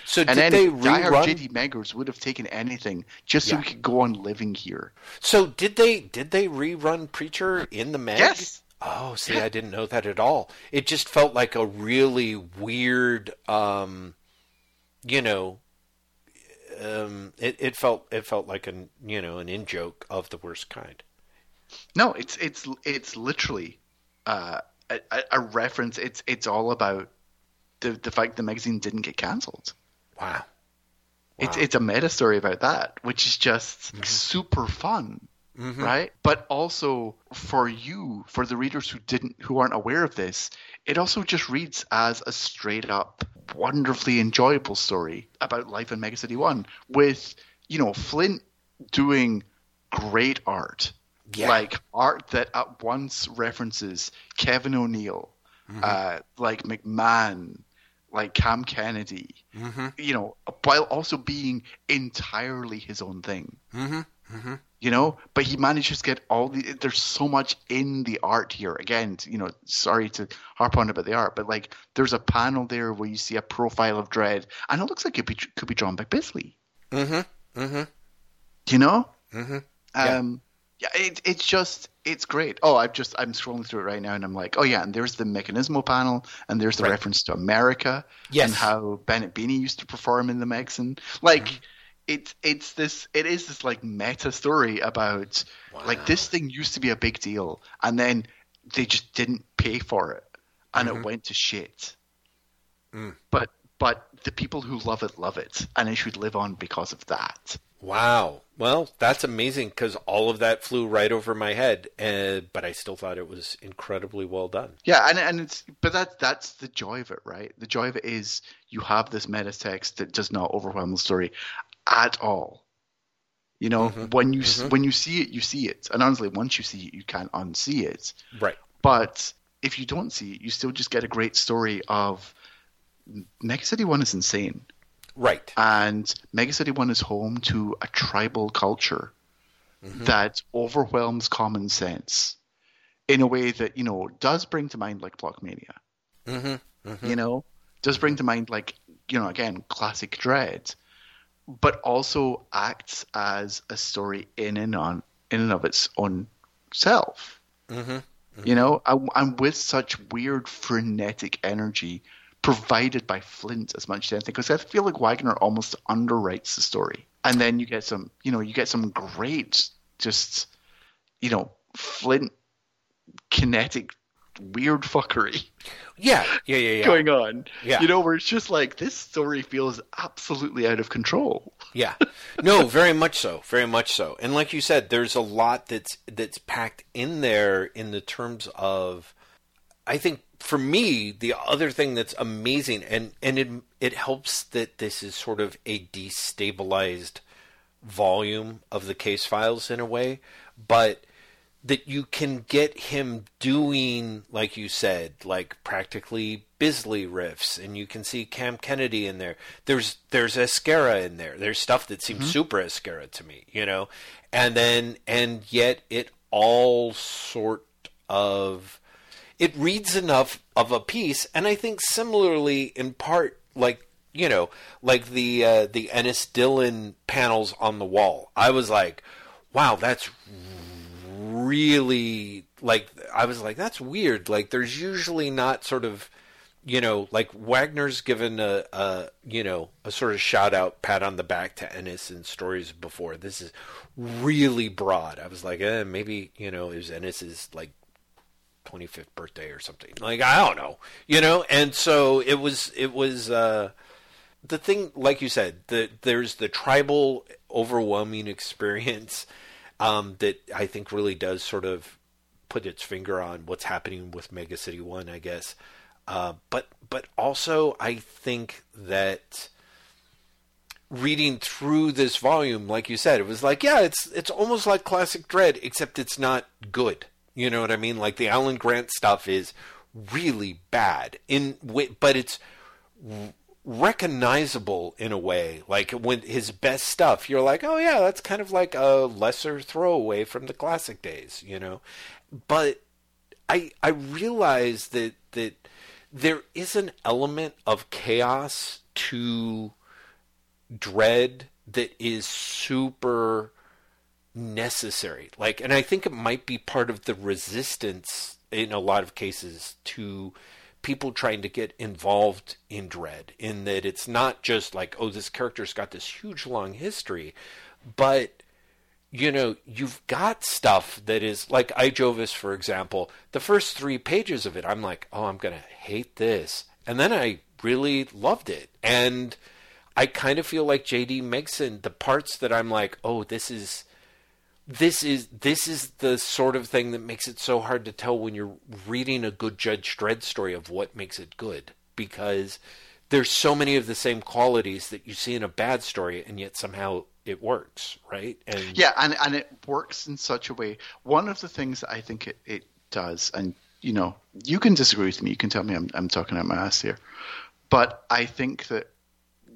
So And did they rerun? JD Meggers would have taken anything just so Yeah. we could go on living here. So did they did they rerun Preacher in the mag? Yes. Oh, see, I didn't know that at all. It just felt like a really weird, um, you know, um, it, it felt it felt like an you know an in joke of the worst kind. No, it's it's it's literally uh, a, a- a reference. It's it's all about the the fact the magazine didn't get cancelled. Wow. It's Wow. it's a meta story about that, which is just super fun, right? But also for you, for the readers who didn't, who aren't aware of this, it also just reads as a straight up, wonderfully enjoyable story about life in Mega City One, with you know Flint doing great art, Yeah. like art that at once references Kevin O'Neill, uh, like McMahon, like Cam Kennedy, you know, while also being entirely his own thing. Mm-hmm. You know, but he manages to get all the. There's so much in the art here. Again, you know, sorry to harp on about the art, but like, there's a panel there where you see a profile of Dredd, and it looks like it could be, could be drawn by Bisley. Mm-hmm. Mm-hmm. You know, Mm-hmm. Yeah. um, yeah, it, it's just it's great. Oh, I'm just I'm scrolling through it right now, and I'm like, oh yeah, and there's the Mechanismo panel, and there's the Right. reference to America, Yes. and how Bennett Beeny used to perform in the Megson. Like, Mm-hmm. it's it's this it is this like meta story about like this thing used to be a big deal, and then they just didn't pay for it, and Mm-hmm. it went to shit. Mm. But but the people who love it love it, and it should live on because of that. Wow. Well, that's amazing because all of that flew right over my head, uh, but I still thought it was incredibly well done. Yeah, and and it's but that's that's the joy of it, right? The joy of it is you have this meta text that does not overwhelm the story at all. You know, when you s when you see it, you see it, and honestly, once you see it, you can't unsee it. Right. But if you don't see it, you still just get a great story of Mega City One is insane, Right. and Megacity One is home to a tribal culture that overwhelms common sense in a way that you know does bring to mind like Blockmania Mm-hmm. you know, does bring to mind like you know again classic Dredd, but also acts as a story in and on in and of its own self. Mm-hmm. You know, and with such weird frenetic energy provided by Flint as much as anything, because I feel like Wagner almost underwrites the story, and then you get some, you know, you get some great, just, you know, Flint kinetic weird fuckery Yeah. Yeah. Yeah. Yeah. going on. Yeah. You know, where it's just like this story feels absolutely out of control. Yeah. No, very much so. Very much so. And like you said, there's a lot that's that's packed in there in the terms of I think for me, the other thing that's amazing and and it it helps that this is sort of a destabilized volume of the case files in a way, but that you can get him doing, like you said, like practically Bisley riffs, and you can see Cam Kennedy in there. There's there's Ezquerra in there. There's stuff that seems mm-hmm. super Ezquerra to me, you know, and then and yet it all sort of it reads enough of a piece, and I think similarly in part like you know like the uh, the Ennis Dillon panels on the wall. I was like, wow, that's really like I was like that's weird. Like there's usually not sort of you know, like Wagner's given a, a you know a sort of shout out, pat on the back to Ennis in stories before. This is really broad. I was like, eh, maybe you know, it was Ennis's like 25th birthday or something. Like I don't know, you know. And so it was it was uh, the thing, like you said, that there's the tribal overwhelming experience um, that I think really does sort of put its finger on what's happening with Mega City One, I guess. Uh, but but also I think that reading through this volume, like you said, it was like yeah, it's it's almost like classic Dredd, except it's not good. You know what I mean? Like the Alan Grant stuff is really bad in but it's recognizable in a way like when his best stuff you're like oh yeah that's kind of like a lesser throwaway from the classic days you know but i i realize that that there is an element of chaos to Dredd that is super necessary. Like, and I think it might be part of the resistance in a lot of cases to people trying to get involved in Dredd, in that it's not just like, oh, this character's got this huge long history, but you know, you've got stuff that is like I Jovis, for example. The first three pages of it, I'm like, oh, I'm gonna hate this, and then I really loved it, and I kind of feel like J.D. Megson. The parts that I'm like, oh, this is, this is this is the sort of thing that makes it so hard to tell when you're reading a good Judge Dredd story of what makes it good because there's so many of the same qualities that you see in a bad story, and yet somehow it works, right? And yeah, and and it works in such a way. One of the things that I think it, it does, and you know, you can disagree with me. You can tell me I'm I'm talking out my ass here, but I think that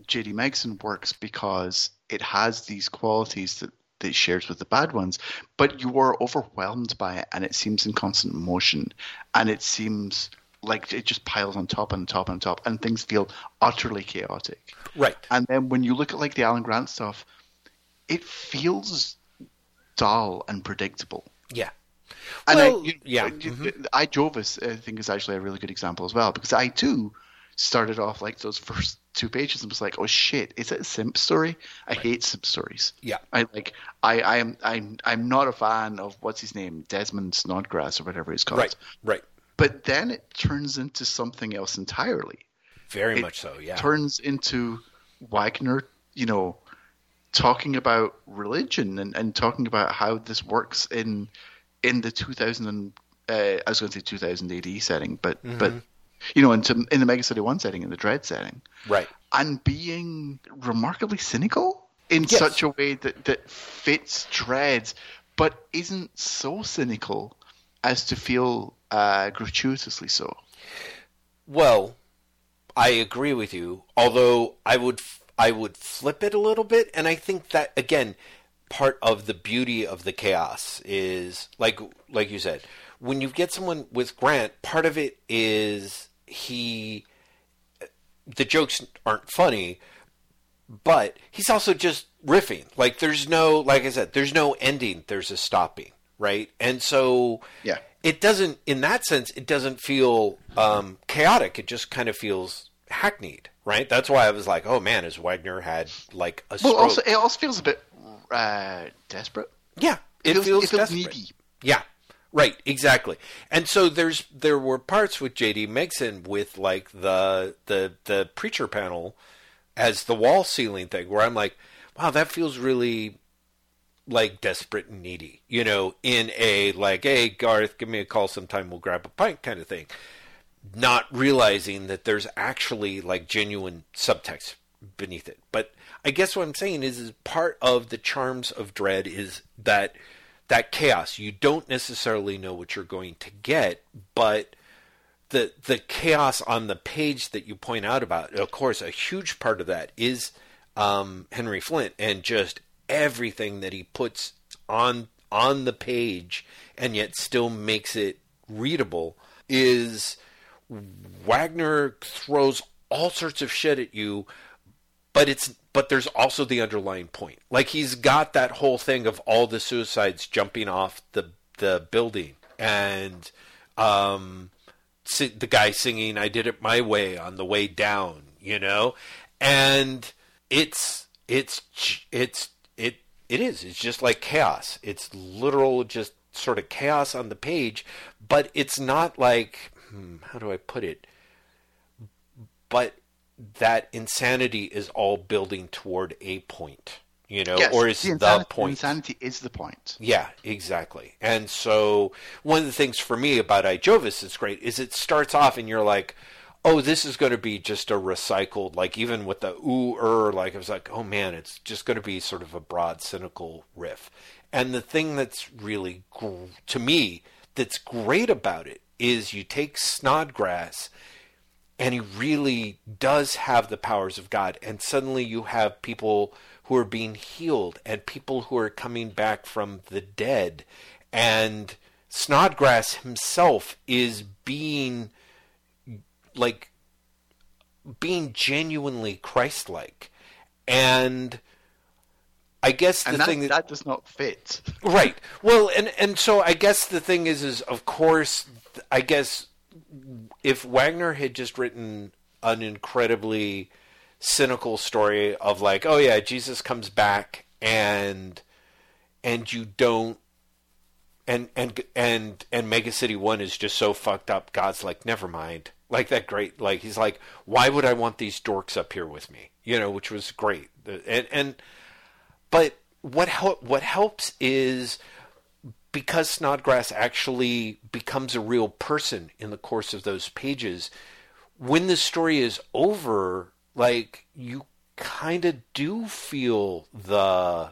JD Megson works because it has these qualities that that it shares with the bad ones, but you are overwhelmed by it, and it seems in constant motion, and it seems like it just piles on top and top and top, and things feel utterly chaotic. Right. And then when you look at like the Alan Grant stuff, it feels dull and predictable. Yeah. And well, I, you, yeah. Mm-hmm. I Jovis, I think, is actually a really good example as well because I too started off like those first two pages and was like, "Oh shit, is it a simp story?" I right. hate simp stories. Yeah, I like. I I am I'm I'm not a fan of what's his name, Desmond Snodgrass or whatever he's called. Right, right. But then it turns into something else entirely. Very it much so. Yeah, turns into Wagner, you know, talking about religion and, and talking about how this works in in the 2000 uh, I was going to say 2000 AD setting, but mm-hmm. but you know, into in the Mega City One setting, in the Dredd setting, right, and being remarkably cynical in yes. such a way that that fits Dredd, but isn't so cynical as to feel uh, gratuitously so. Well, I agree with you. Although I would I would flip it a little bit, and I think that again, part of the beauty of the chaos is like like you said, when you get someone with Grant, part of it is he the jokes aren't funny, but he's also just riffing. Like there's no like I said, there's no ending, there's a stopping, right? And so yeah. It doesn't in that sense it doesn't feel um, chaotic. It just kind of feels hackneyed right? That's why I was like, oh man, has Wagner had like a stroke? Well, also it also feels a bit uh, desperate. Yeah, it, it feels, feels, it feels needy. Yeah, right, exactly. And so there's there were parts with JD Megson with like the the the preacher panel as the wall ceiling thing where I'm like, wow, that feels really like desperate and needy, you know, in a like, hey Garth, give me a call sometime, we'll grab a pint kind of thing not realizing that there's actually like genuine subtext beneath it. But I guess what I'm saying is, is part of the charms of Dredd is that that chaos. You don't necessarily know what you're going to get, but the the chaos on the page that you point out about, of course, a huge part of that is um, Henry Flint and just everything that he puts on on the page, and yet still makes it readable is Wagner throws all sorts of shit at you, but it's but there's also the underlying point. Like he's got that whole thing of all the suicides jumping off the the building and um the guy singing "I did it my way" on the way down, you know, and it's it's it's it it is. It's just like chaos. It's literal, just sort of chaos on the page, but it's not like hmm, how do I put it? But that insanity is all building toward a point you know, yes, or is the, the point. Insanity is the point. Yeah, exactly. And so one of the things for me about Iovis that's great is it starts off and you're like, oh, this is going to be just a recycled, like even with the ooh er, like I was like, oh man, it's just going to be sort of a broad, cynical riff. And the thing that's really, to me, that's great about it is you take Snodgrass and he really does have the powers of God. And suddenly you have people who are being healed and people who are coming back from the dead. And Snodgrass himself is being like being genuinely Christ-like. And I guess the that, thing that, that does not fit. right. Well, and and so I guess the thing is, is of course, I guess if Wagner had just written an incredibly cynical story of like, oh yeah, Jesus comes back and and you don't and and and and Mega City One is just so fucked up. God's like, never mind. Like that great. Like he's like, why would I want these dorks up here with me? You know, which was great. And and but what what helps is because Snodgrass actually becomes a real person in the course of those pages. When the story is over, like you kind of do feel the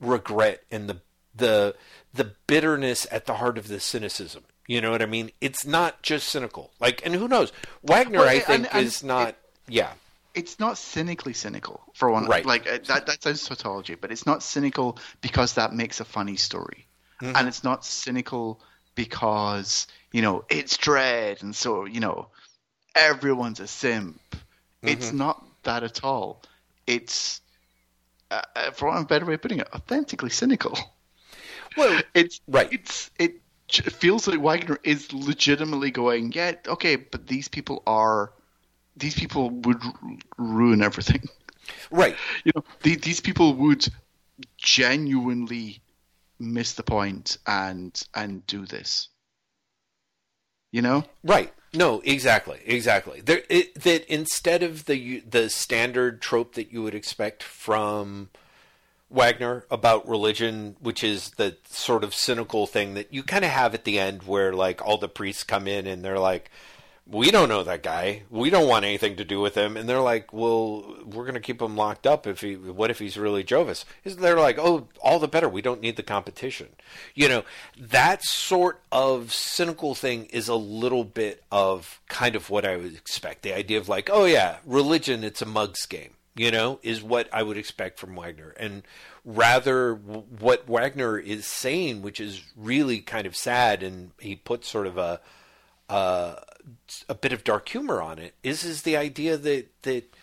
regret and the the the bitterness at the heart of the cynicism. You know what I mean? It's not just cynical. Like, and who knows? Wagner, well, I think, and, and is not. It, yeah, it's not cynically cynical for one. Right. Like uh, that. That sounds tautology, but it's not cynical because that makes a funny story, mm-hmm. and it's not cynical because you know it's Dredd, and so you know everyone's a simp Mm-hmm. It's not that at all. It's, uh, uh for want of a better way of putting it, authentically cynical. Well, it's right. It's it feels like Wagner is legitimately going, yeah, okay, but these people are, these people would ruin everything. Right. You know, the, these people would genuinely miss the point and and do this. You know? Right. No, exactly, exactly. There, it, that instead of the the standard trope that you would expect from Wagner about religion, which is the sort of cynical thing that you kind of have at the end, where like all the priests come in and they're like, we don't know that guy. We don't want anything to do with him. And they're like, well, we're going to keep him locked up. If he, what if he's really Jovis? They're like, oh, all the better. We don't need the competition. You know, that sort of cynical thing is a little bit of kind of what I would expect. The idea of like, oh yeah, religion, it's a mugs game. You know, is what I would expect from Wagner. And rather, what Wagner is saying, which is really kind of sad, and he puts sort of a, uh, a bit of dark humor on it is is the idea that that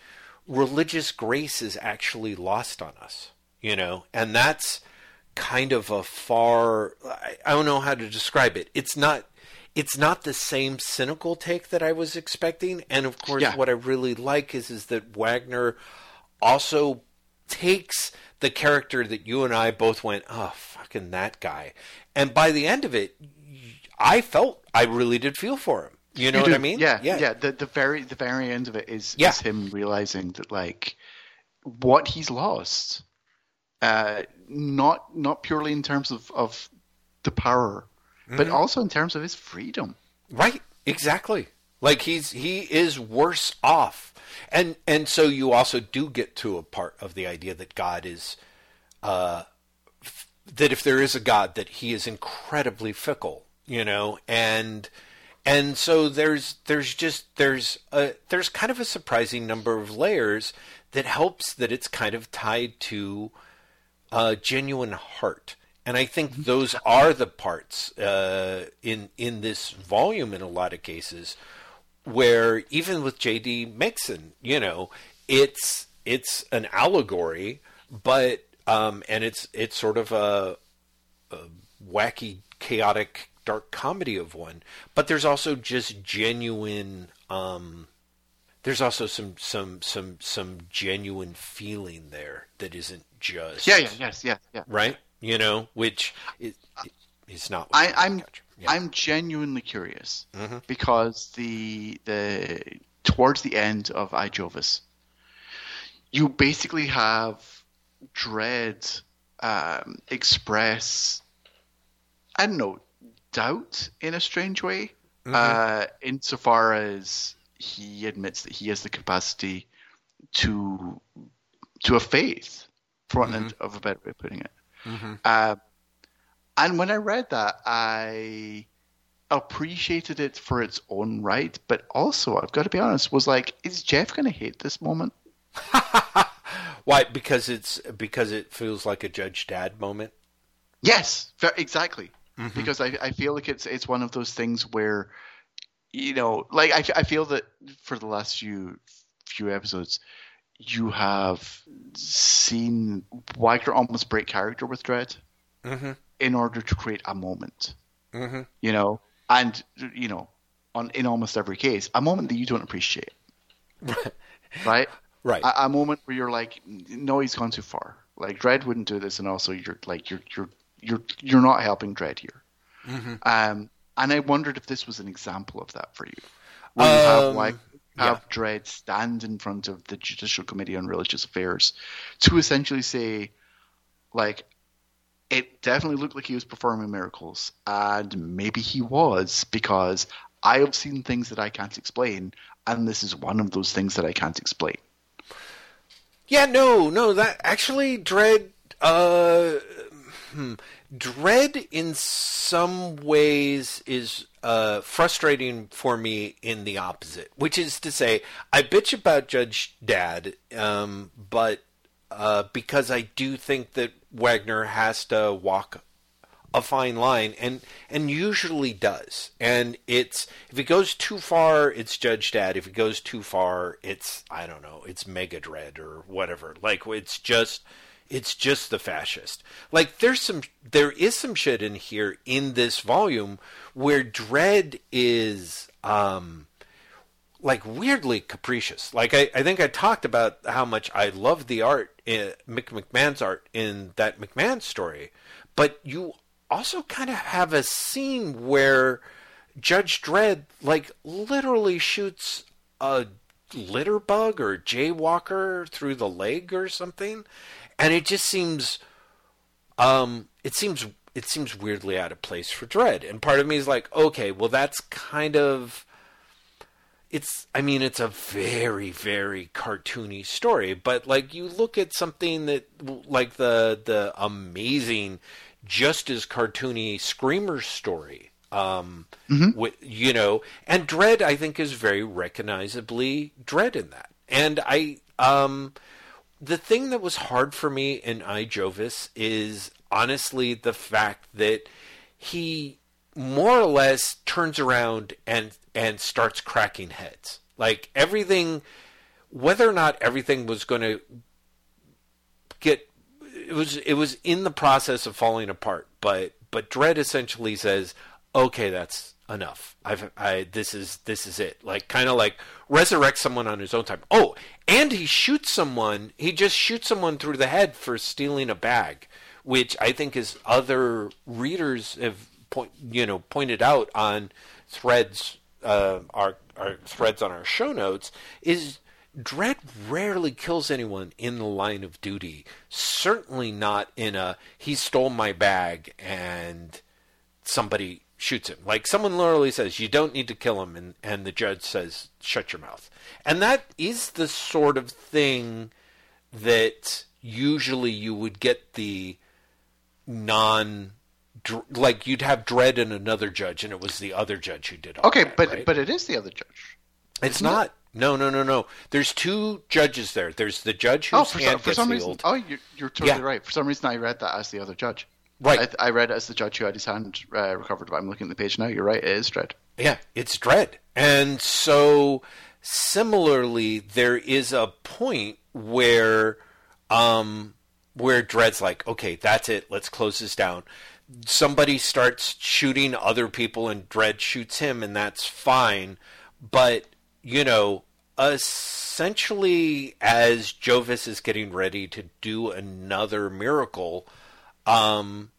religious grace is actually lost on us, you know, and that's kind of a far I, I don't know how to describe it. It's not it's not the same cynical take that I was expecting, and of course, yeah. what I really like is is that Wagner also takes the character that you and I both went, oh, fucking that guy, and by the end of it, I felt I really did feel for him. You know you what I mean? Yeah, yeah. yeah. The the very the very end of it is, yeah. is him realizing that like what he's lost, uh, not not purely in terms of of the power, mm-hmm. but also in terms of his freedom. Right. Exactly. Like he's he is worse off, and and so you also do get to a part of the idea that God is, uh, f- that if there is a God, that he is incredibly fickle, you know, and and so there's there's just there's a there's kind of a surprising number of layers that helps that it's kind of tied to a genuine heart and I think mm-hmm. those are the parts uh, in in this volume in a lot of cases where even with J.D. Megson, you know, it's it's an allegory, but um, and it's it's sort of a, a wacky, chaotic dark comedy of one, but there's also just genuine. Um, there's also some some some some genuine feeling there that isn't just Yeah, yeah, yes, yeah, yeah. right. You know, which is, is not. I, I'm Yeah. I'm genuinely curious Mhm. because the the towards the end of I Jovis, you basically have Dredd um, express I don't know doubt in a strange way, uh, insofar as he admits that he has the capacity to to a faith, for want of a better way of putting it. Uh, and when I read that, I appreciated it for its own right, but also, I've got to be honest, was like, is Jeff going to hate this moment? Why? Because it's because it feels like a Judge Dad moment. Yes, ver- exactly. Because I, I feel like it's it's one of those things where, you know, like I, I feel that for the last few few episodes, you have seen Wagner almost break character with Dredd Mm-hmm. in order to create a moment. Mm-hmm. you know, and you know, on in almost every case, a moment that you don't appreciate, right? Right. A, a moment where you're like, no, he's gone too far. Like Dredd wouldn't do this, and also you're like you're you're you're you're not helping Dredd here. Mm-hmm. Um, and I wondered if this was an example of that for you, where you have Um, like have Dredd stand in front of the Judicial Committee on Religious Affairs to essentially say, like, it definitely looked like he was performing miracles, and maybe he was because I have seen things that I can't explain, and this is one of those things that I can't explain. Yeah, no, no. That actually, Dredd, uh, hmm, Dredd in some ways is uh, frustrating for me in the opposite, which is to say, I bitch about Judge Dad, um, but uh, because I do think that Wagner has to walk a fine line and and usually does. And it's if it goes too far it's Judge Dad. If it goes too far it's I don't know it's Mega Dredd or whatever. Like it's just it's just the fascist like there's some there is some shit in here in this volume where Dredd is um like weirdly capricious. Like I, I think I talked about how much I love the art, in, Mick McMahon's art in that McMahon story, but you also kind of have a scene where Judge Dredd like literally shoots a litter bug or jaywalker through the leg or something, and it just seems um it seems it seems weirdly out of place for Dredd. And part of me is like, okay, well that's kind of it's I mean it's a very very cartoony story, but like you look at something that like the the amazing just as cartoony Screamer story um with, you know and Dredd I think is very recognizably Dredd in that. And I um the thing that was hard for me in I Jovis is honestly the fact that he more or less turns around and and starts cracking heads. Like everything whether or not everything was going to get it was it was in the process of falling apart, but but Dread essentially says, "Okay, that's enough. I've I this is this is it." Like kind of like resurrect someone on his own time. Oh, and he shoots someone. He just shoots someone through the head for stealing a bag, which I think is other readers have point you know pointed out on threads uh, our our threads on our show notes is Dredd rarely kills anyone in the line of duty. Certainly not in a he stole my bag and somebody shoots him. Like someone literally says you don't need to kill him and and the judge says shut your mouth. And that is the sort of thing that usually you would get the non like you'd have Dredd in another judge and it was the other judge who did all Okay, that, but right? but it is the other judge. It's not. No, no, no, no. There's two judges there. There's the judge whose Oh, for, hand some, for some reason. Oh, you're, you're totally Yeah. right. For some reason, I read that as the other judge. Right. I, I read it as the judge who had his hand uh, recovered. But I'm looking at the page now. You're right. It is Dredd. Yeah, it's Dredd. And so similarly, there is a point where um where Dredd's like, okay, that's it, let's close this down. somebody starts shooting other people and Dredd shoots him, and that's fine. But, you know, essentially, as Jovis is getting ready to do another miracle, um,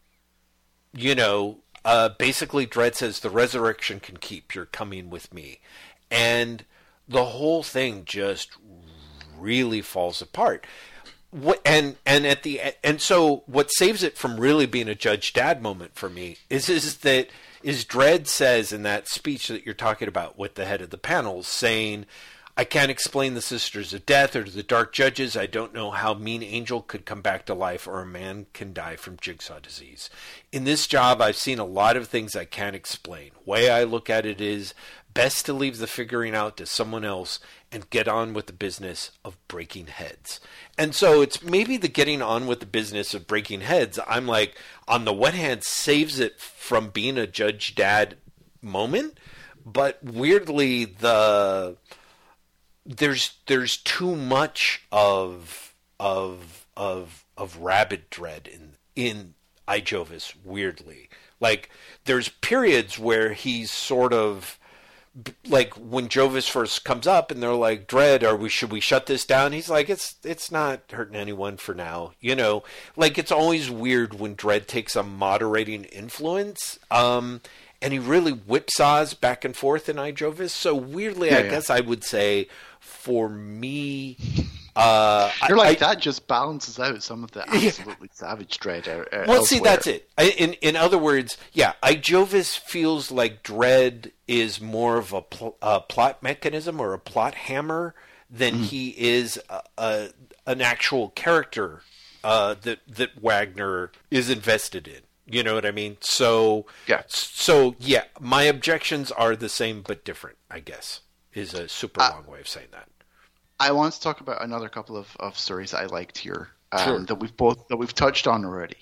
you know, uh, basically, Dredd says, The resurrection can keep. You're coming with me. And the whole thing just really falls apart. What, and and at the and so what saves it from really being a Judge Dad moment for me is is that is Dredd says in that speech that you're talking about with the head of the panel saying I can't explain the Sisters of Death or the Dark Judges. I don't know how Mean Angel could come back to life or a man can die from jigsaw disease. In this job, I've seen a lot of things I can't explain. Way I look at it is best to leave the figuring out to someone else and get on with the business of breaking heads. And so it's maybe the getting on with the business of breaking heads. I'm like, on the one hand, saves it from being a Judge Dad moment, but weirdly, the there's there's too much of of of of rabid Dredd in in Ijovis weirdly. Like there's periods where he's sort of like when Jovis first comes up and they're like, "Dredd, are we should we shut this down?" He's like, "It's it's not hurting anyone for now." You know, like it's always weird when Dredd takes a moderating influence. Um, and he really whipsaws back and forth in Ijovis. So weirdly, yeah, I yeah. guess I would say for me, uh, you're like I, that just balances out some of the absolutely yeah. savage Dredd. Uh, well, see, that's it. I, in in other words, yeah, Ijovis feels like Dredd is more of a, pl- a plot mechanism or a plot hammer than mm. he is a, a, an actual character uh, that that Wagner is invested in. You know what I mean? So yeah. So yeah, my objections are the same but different. I guess is a super uh, long way of saying that. I want to talk about another couple of, of stories I liked here um, sure. that we've both that we've touched on already.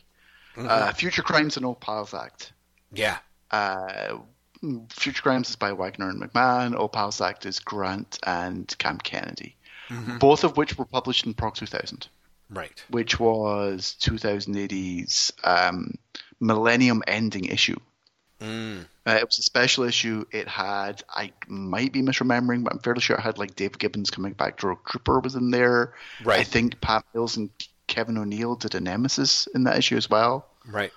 Mm-hmm. Uh, Future Crimes and Old Pals Act. Yeah. Uh, Future Crimes is by Wagner and McMahon. Old Pals Act is Grant and Cam Kennedy, mm-hmm. both of which were published in Prog 2000. Right. Which was 2000 AD's um, Millennium Ending issue. Mm. Uh, it was a special issue. It had, I might be misremembering, but I'm fairly sure it had like Dave Gibbons coming back. Rogue Trooper was in there. Right. I think Pat Mills and Kevin O'Neill did a Nemesis in that issue as well. Right.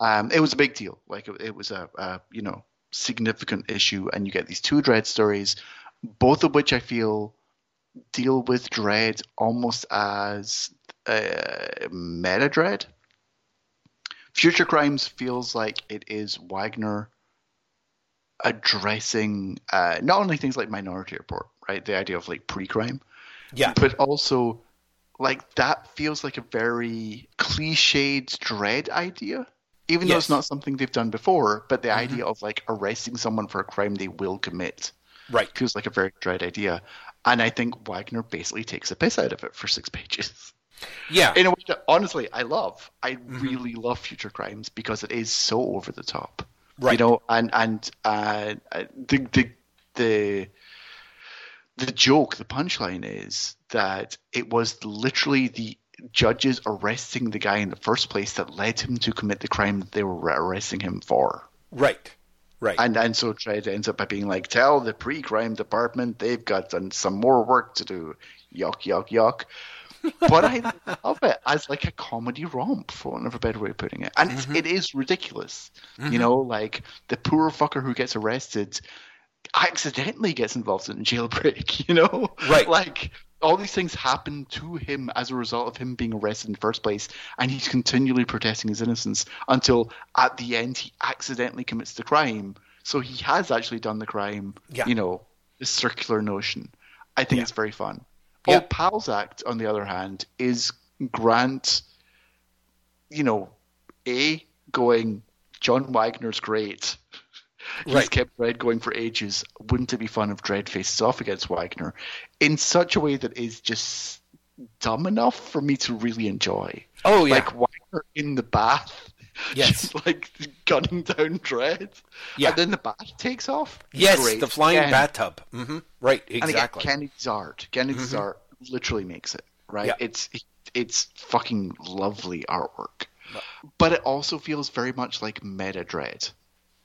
Um, it was a big deal. Like it, it was a, a, you know significant issue, and you get these two Dredd stories, both of which I feel deal with Dredd almost as uh, meta Dredd. Future Crimes feels like it is Wagner addressing uh, not only things like Minority Report, right? The idea of like pre-crime, yeah, but also like that feels like a very cliched Dredd idea. Even yes. though it's not something they've done before, but the mm-hmm. idea of like arresting someone for a crime they will commit, right, feels like a very Dredd idea. And I think Wagner basically takes a piss out of it for six pages. Yeah. In a way that honestly I love. I mm-hmm. really love Future Crimes because it is so over the top. Right. You know, and and uh, the the the the joke, the punchline is that it was literally the judges arresting the guy in the first place that led him to commit the crime that they were arresting him for. Right. Right. And and so Dredd ends up by being like, tell the pre-crime department they've got some more work to do. Yuck, yuck, yuck but I love it as like a comedy romp, for want of a better way of putting it. And mm-hmm. it is ridiculous, mm-hmm. you know, like the poor fucker who gets arrested accidentally gets involved in a jailbreak, you know, right? Like all these things happen to him as a result of him being arrested in the first place, and he's continually protesting his innocence until at the end he accidentally commits the crime. So he has actually done the crime. Yeah. You know, this circular notion. I think yeah. it's very fun. Old. Pals Act, on the other hand, is Grant, you know, A, going, John Wagner's great. He's right. kept Dredd going for ages. Wouldn't it be fun if Dredd faces off against Wagner in such a way that is just dumb enough for me to really enjoy? Oh, yeah. Like Wagner in the bath. Yes. like gunning down Dredd. Yeah. And then the bath takes off. Yes, Great. the flying bathtub. Mm-hmm. Right, exactly. And again, Kennedy's art. Kennedy's mm-hmm. art literally makes it right. Yeah. It's it's fucking lovely artwork. but it also feels very much like meta Dredd,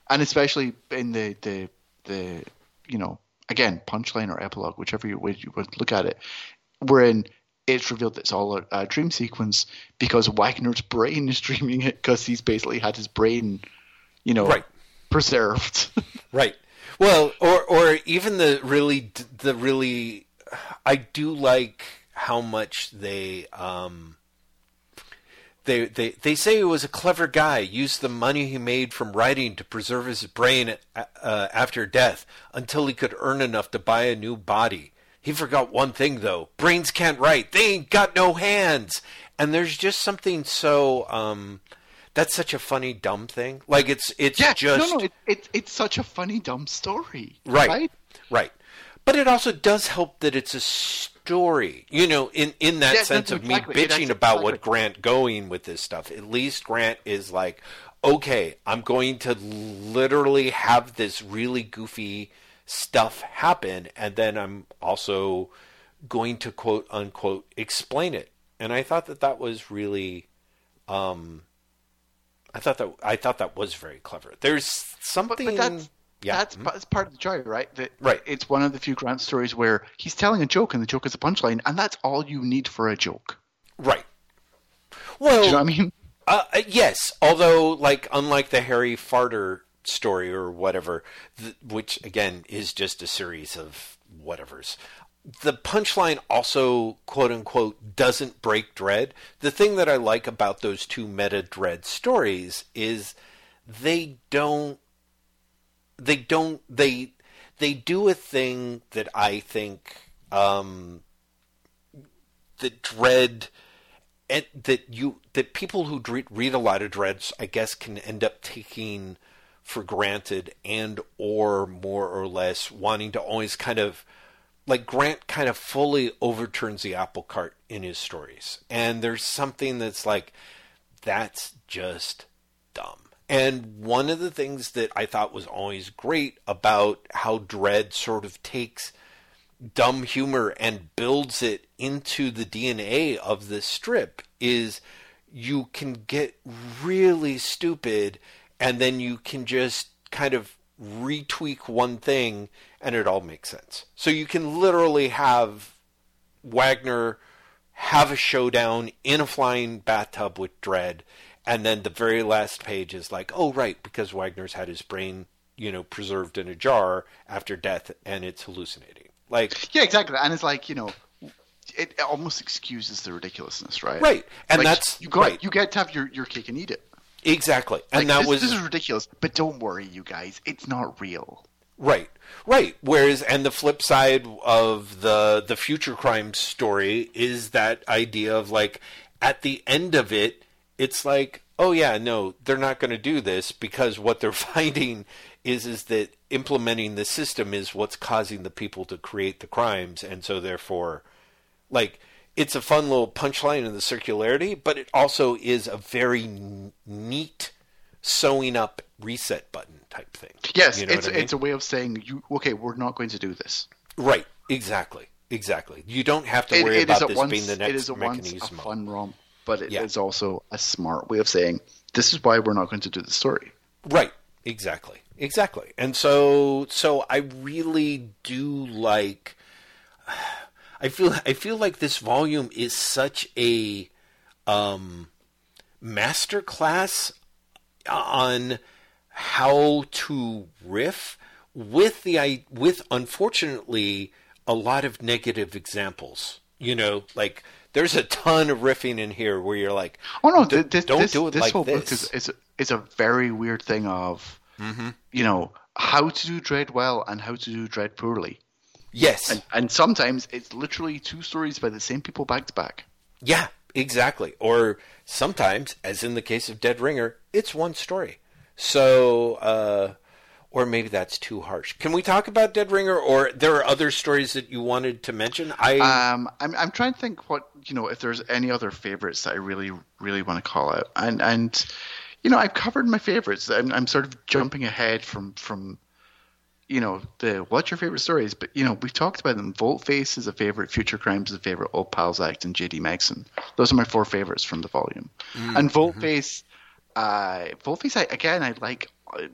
and especially in the the the you know again punchline or epilogue, whichever you would you would look at it, wherein it's revealed that it's all a, a dream sequence because Wagner's brain is dreaming it because he's basically had his brain, you know, Right. preserved. Right. Well, or or even the really the really I do like how much they um they they they say he was a clever guy, used the money he made from writing to preserve his brain uh, after death until he could earn enough to buy a new body. He forgot one thing though. Brains can't write. They ain't got no hands. And there's just something so um that's such a funny dumb thing. Like it's it's yeah, just no, no, it, it, it's such a funny dumb story, Right. right? Right. But it also does help that it's a story. You know, in, in that Yeah, sense no, of exactly. me bitching about what. Grant going with this stuff. At least Grant is like, okay, I'm going to literally have this really goofy stuff happen, and then I'm also going to quote unquote explain it. And I thought that that was really, um, I thought that I thought that was very clever. There's But, something. but that's yeah. that's that's part of the joy, right? That Right. It's one of the few Grant stories where he's telling a joke and the joke is a punchline, and that's all you need for a joke. Right. Well, you know what I mean? uh, uh, yes. Although, like, unlike the Harry Farter story or whatever, th- which again is just a series of whatevers, the punchline also, quote unquote, doesn't break Dredd. The thing that I like about those two meta Dredd stories is they don't. They don't. They they do a thing that I think um, that Dredd that you that people who read a lot of Dredds i guess can end up taking for granted and or more or less wanting to always kind of like grant kind of fully overturns the apple cart in his stories. And there's something that's like that's just dumb. And one of the things that i thought was always great about how Dredd sort of takes dumb humor and builds it into the DNA of this strip is you can get really stupid and then you can just kind of retweak one thing and it all makes sense. So you can literally have Wagner have a showdown in a flying bathtub with Dredd and then the very last page is like, "Oh right, because Wagner's had his brain, you know, preserved in a jar after death and it's hallucinating." Like Yeah, exactly. And it's like you know, it almost excuses the ridiculousness, right? Right. And Like, that's- you got right. you get to have your, your cake and eat it. Exactly. And Like, that this, was this is ridiculous, but don't worry, you guys, it's not real. right. Right. Whereas and the flip side of the the future crime story is that idea of like at the end of it it's like, oh yeah, no, they're not going to do this because what they're finding is is that implementing the system is what's causing the people to create the crimes and so therefore like it's a fun little punchline in the circularity, but it also is a very n- neat sewing up reset button type thing. Yes, You know it's I mean? it's a way of saying you okay, we're not going to do this. right. Exactly. Exactly. You don't have to It- worry about this once being the it next is at once a fun romp, but it is Yeah. also a smart way of saying this is why we're not going to do the story. Right. Exactly. Exactly. And so so I really do like I feel I feel like this volume is such a um masterclass on how to riff with the i with unfortunately a lot of negative examples. You know, like there's a ton of riffing in here where you're like, Oh no, th- this, don't this, do it this like whole book this. is, is is a very weird thing of Mm-hmm. you know how to do Dredd well and how to do Dredd poorly, yes, and and sometimes it's literally two stories by the same people back to back. Yeah, exactly. Or sometimes, as in the case of Dead Ringer, it's one story. So, uh, or maybe that's too harsh. Can we talk about Dead Ringer, or there are other stories that you wanted to mention? I Um, I'm I'm trying to think what you know if there's any other favorites that I really really want to call out, and and you know I've covered my favorites. I'm I'm sort of jumping ahead from from you know, the what's your favorite stories? But you know, we've talked about them. Voltface is a favorite, Future Crimes is a favorite, Old Pals Act, and JD Megson. Those are my four favorites from the volume. Mm-hmm. And Voltface, uh, Voltface, I, again, I like uh,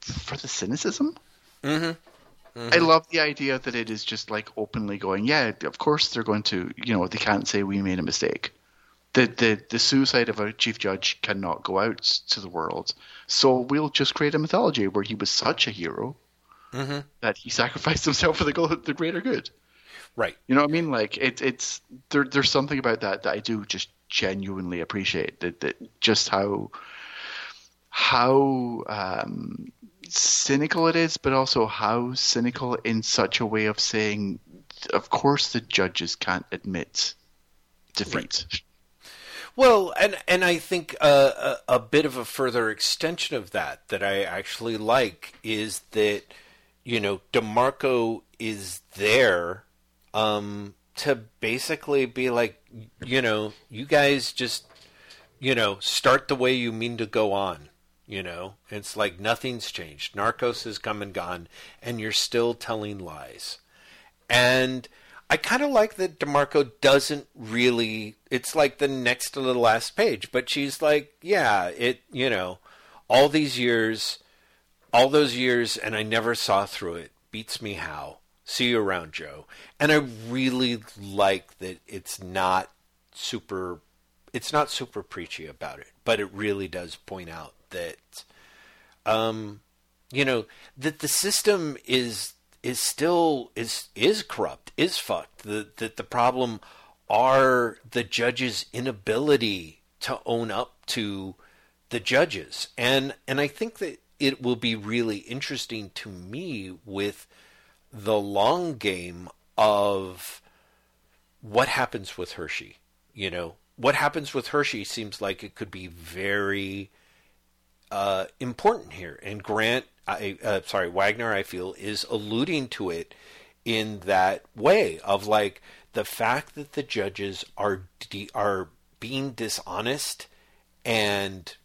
for the cynicism. Mm-hmm. I love the idea that it is just like openly going, yeah, of course they're going to, you know, they can't say we made a mistake. The, the the suicide of a chief judge cannot go out to the world, so we'll just create a mythology where he was such a hero Mm-hmm. that he sacrificed himself for the go- the greater good. Right. You know what I mean? Like it, it's there. There's something about that that I do just genuinely appreciate. That, that just how how um, cynical it is, but also how cynical in such a way of saying, of course, the judges can't admit defeat. Well, and and I think uh, a, a bit of a further extension of that that I actually like is that you know Demarco is there um, to basically be like you know you guys just you know start the way you mean to go on. You know, it's like nothing's changed. Narcos has come and gone, and you're still telling lies. And I kind of like that DeMarco doesn't really. It's like the next to the last page, but she's like, yeah, it, you know, all these years, all those years, and I never saw through it. Beats me how. See you around, Joe. And I really like that it's not super. It's not super preachy about it, but it really does point out that, um, you know, that the system is is still is is corrupt, is fucked. That that the problem are the judges' inability to own up to the judges, and and I think that it will be really interesting to me with the long game of what happens with Hershey. You know, what happens with Hershey seems like it could be very uh, important here, and Grant, I, uh, sorry, Wagner, I feel is alluding to it in that way of like the fact that the judges are de- are being dishonest and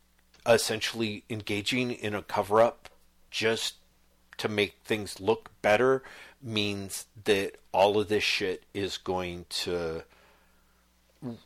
essentially engaging in a cover up just to make things look better means that all of this shit is going to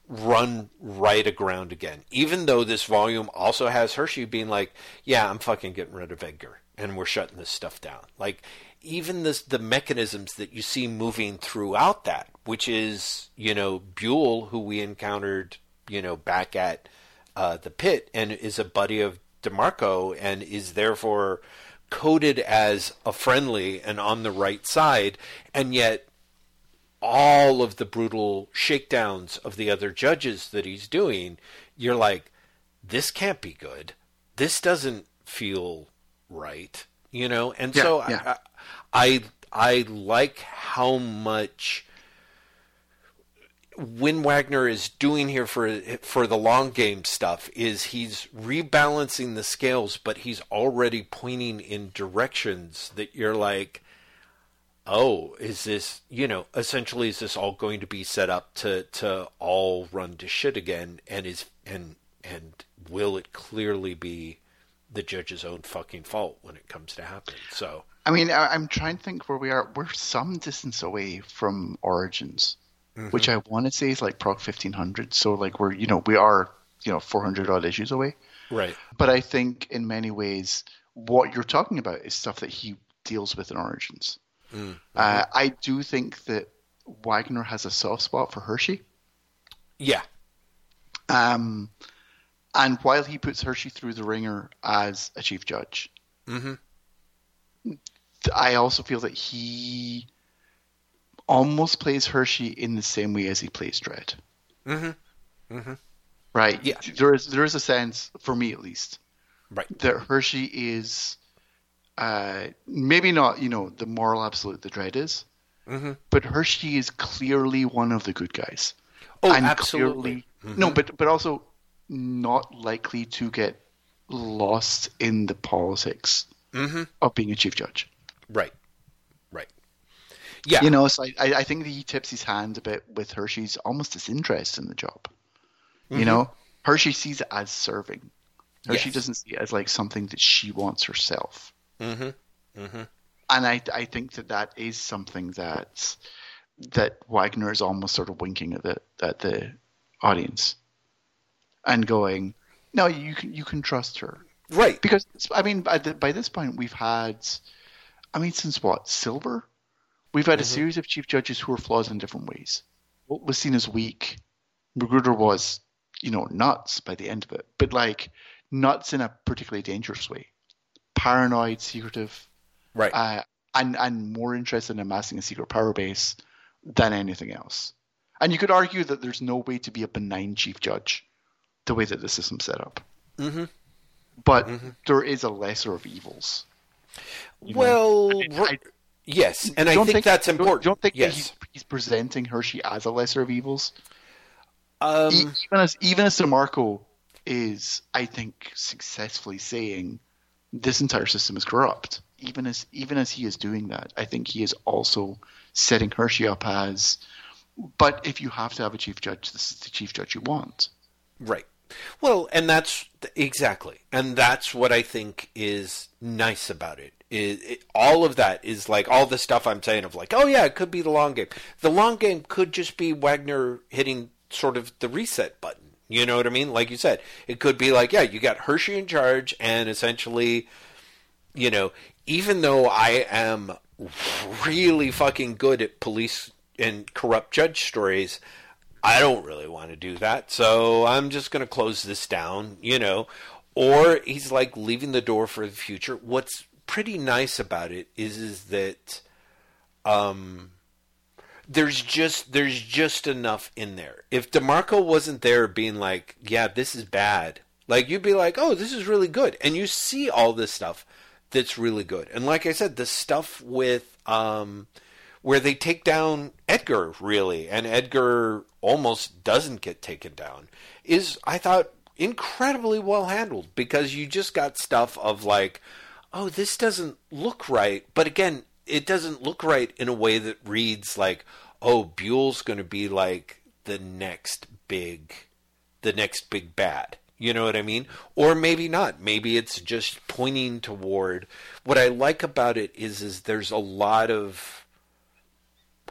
run right aground again. Even though this volume also has Hershey being like, "Yeah, I'm fucking getting rid of Edgar, and we're shutting this stuff down." Like even this, the mechanisms that you see moving throughout that, which is you know Buell, who we encountered, you know, back at uh, the pit, and is a buddy of Demarco, and is therefore coded as a friendly and on the right side, and yet all of the brutal shakedowns of the other judges that he's doing, you're like, this can't be good. This doesn't feel right, you know. And Yeah, so yeah. I, I, I like how much Win Wagner is doing here for for the long game stuff is he's rebalancing the scales, but he's already pointing in directions that you're like, oh, is this you know essentially is this all going to be set up to to all run to shit again? And is and and will it clearly be the judge's own fucking fault when it comes to happen? So I mean, I'm trying to think where we are. We're some distance away from Origins, which I want to say is like Prog 1500. So like we're you know we are you know 400 odd issues away. right, But I think in many ways what you're talking about is stuff that he deals with in Origins. Uh, I do think that Wagner has a soft spot for Hershey. yeah, Um, and while he puts Hershey through the ringer as a chief judge, Mhm. I also feel that he almost plays Hershey in the same way as he plays Dredd. Mhm. Mhm. Right. Yeah. There is there is a sense, for me at least, right, that Hershey is uh, maybe not you know the moral absolute that Dredd is, Mhm. but Hershey is clearly one of the good guys. Oh, and absolutely. clearly- No, but but also not likely to get lost in the politics Mhm. of being a chief judge. right. Yeah, You know, so I, I I think that he tips his hand a bit with Hershey's almost disinterest in the job. You know, Hershey sees it as serving. Hershey Yes. doesn't see it as like something that she wants herself. Mm-hmm. Mm-hmm. and I I think that that is something that that Wagner is almost sort of winking at the at the audience and going, no, you can you can trust her, right? Because I mean, by, the, by this point, we've had, I mean, since what Silver, we've had mm-hmm. a series of chief judges who are flawed in different ways. What was seen as weak, McGruder was, you know, nuts by the end of it, but like nuts in a particularly dangerous way, paranoid, secretive, right, uh, and and more interested in amassing a secret power base than anything else. And you could argue that there's no way to be a benign chief judge the way that the system's set up. Mm-hmm. But mm-hmm. There is a lesser of evils. Well, I, I, yes, and I think, think, that's important. Don't, don't think yes. he's, he's, presenting Hershey as a lesser of evils. Um, even as even as DeMarco is, I think, successfully saying this entire system is corrupt. Even as even as he is doing that, I think he is also setting Hershey up as. But if you have to have a chief judge, this is the chief judge you want. Right. Well, and that's exactly, and that's what I think is nice about it. Is it, all of that is like all the stuff I'm saying of like, oh yeah, it could be the long game. The long game could just be Wagner hitting sort of the reset button. You know what I mean? Like you said, it could be like, yeah, you got Hershey in charge, and essentially, you know, even though I am really fucking good at police and corrupt judge stories, I don't really want to do that, so I'm just going to close this down, you know. Or he's like leaving the door for the future. What's pretty nice about it is is that um there's just there's just enough in there. If DeMarco wasn't there being like, yeah, this is bad. Like you'd be like, "Oh, this is really good." And you see all this stuff that's really good. And like I said, the stuff with um where they take down Edgar really, and Edgar almost doesn't get taken down, is I thought incredibly well handled because you just got stuff of like, oh, this doesn't look right, but again, it doesn't look right in a way that reads like, oh, Buell's going to be like the next big, the next big bad. You know what I mean? Or maybe not. Maybe it's just pointing toward what I like about it is is there's a lot of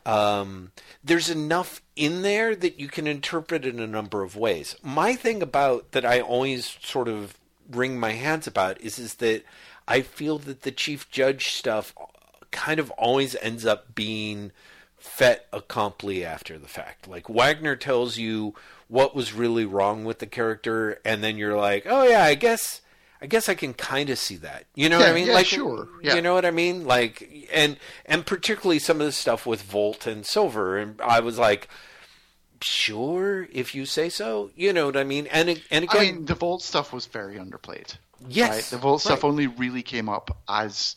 um, there's enough in there that you can interpret in a number of ways. My thing about that I always sort of wring my hands about is is that I feel that the chief judge stuff kind of always ends up being fait accompli after the fact. Like Wagner tells you what was really wrong with the character, and then you're like, oh yeah, I guess I guess I can kind of see that. You know yeah, what I mean? Yeah, like, sure. Yeah. You know what I mean? Like, and and particularly some of the stuff with Volt and Silver, and I was like, sure, if you say so. You know what I mean? And and again, I mean, the Volt stuff was very underplayed. Yes, right? the Volt stuff only really came up as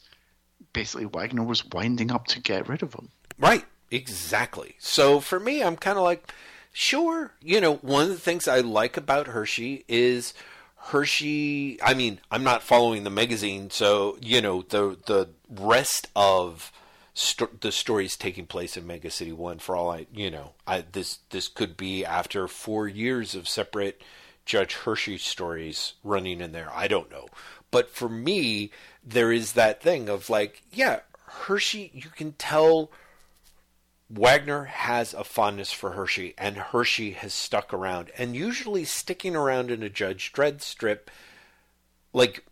basically Wagner was winding up to get rid of him. Right. Exactly. So for me, I'm kind of like, sure. You know, one of the things I like about Hershey is Hershey. I mean, I'm not following the magazine, so you know the the rest of st- the stories taking place in Mega City One. For all I, you know, I this this could be after four years of separate Judge Hershey stories running in there. I don't know, but for me, there is that thing of like, yeah, Hershey. You can tell Wagner has a fondness for Hershey, and Hershey has stuck around. And usually, sticking around in a Judge Dredd strip, like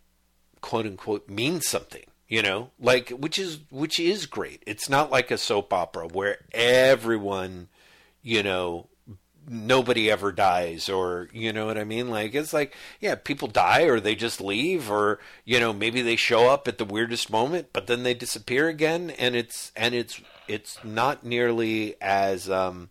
quote unquote, means something. You know, like which is which is great. It's not like a soap opera where everyone, you know, nobody ever dies or you know what i mean? Like it's like yeah people die or they just leave or you know maybe they show up at the weirdest moment but then they disappear again and it's and it's it's not nearly as um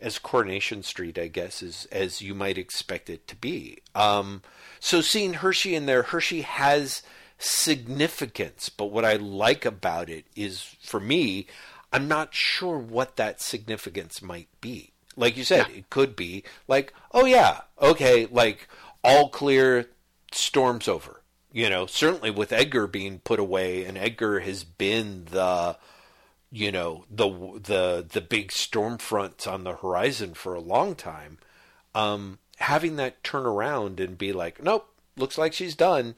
as coronation street i guess as as you might expect it to be. Um so seeing hershey in there hershey has significance but what i like about it is for me i'm not sure what that significance might be like you said, yeah. it could be like, oh yeah, okay, like all clear, storm's over. You know, certainly with Edgar being put away, and Edgar has been the, you know, the the the big storm front on the horizon for a long time. Um, having that turn around and be like, nope, looks like she's done.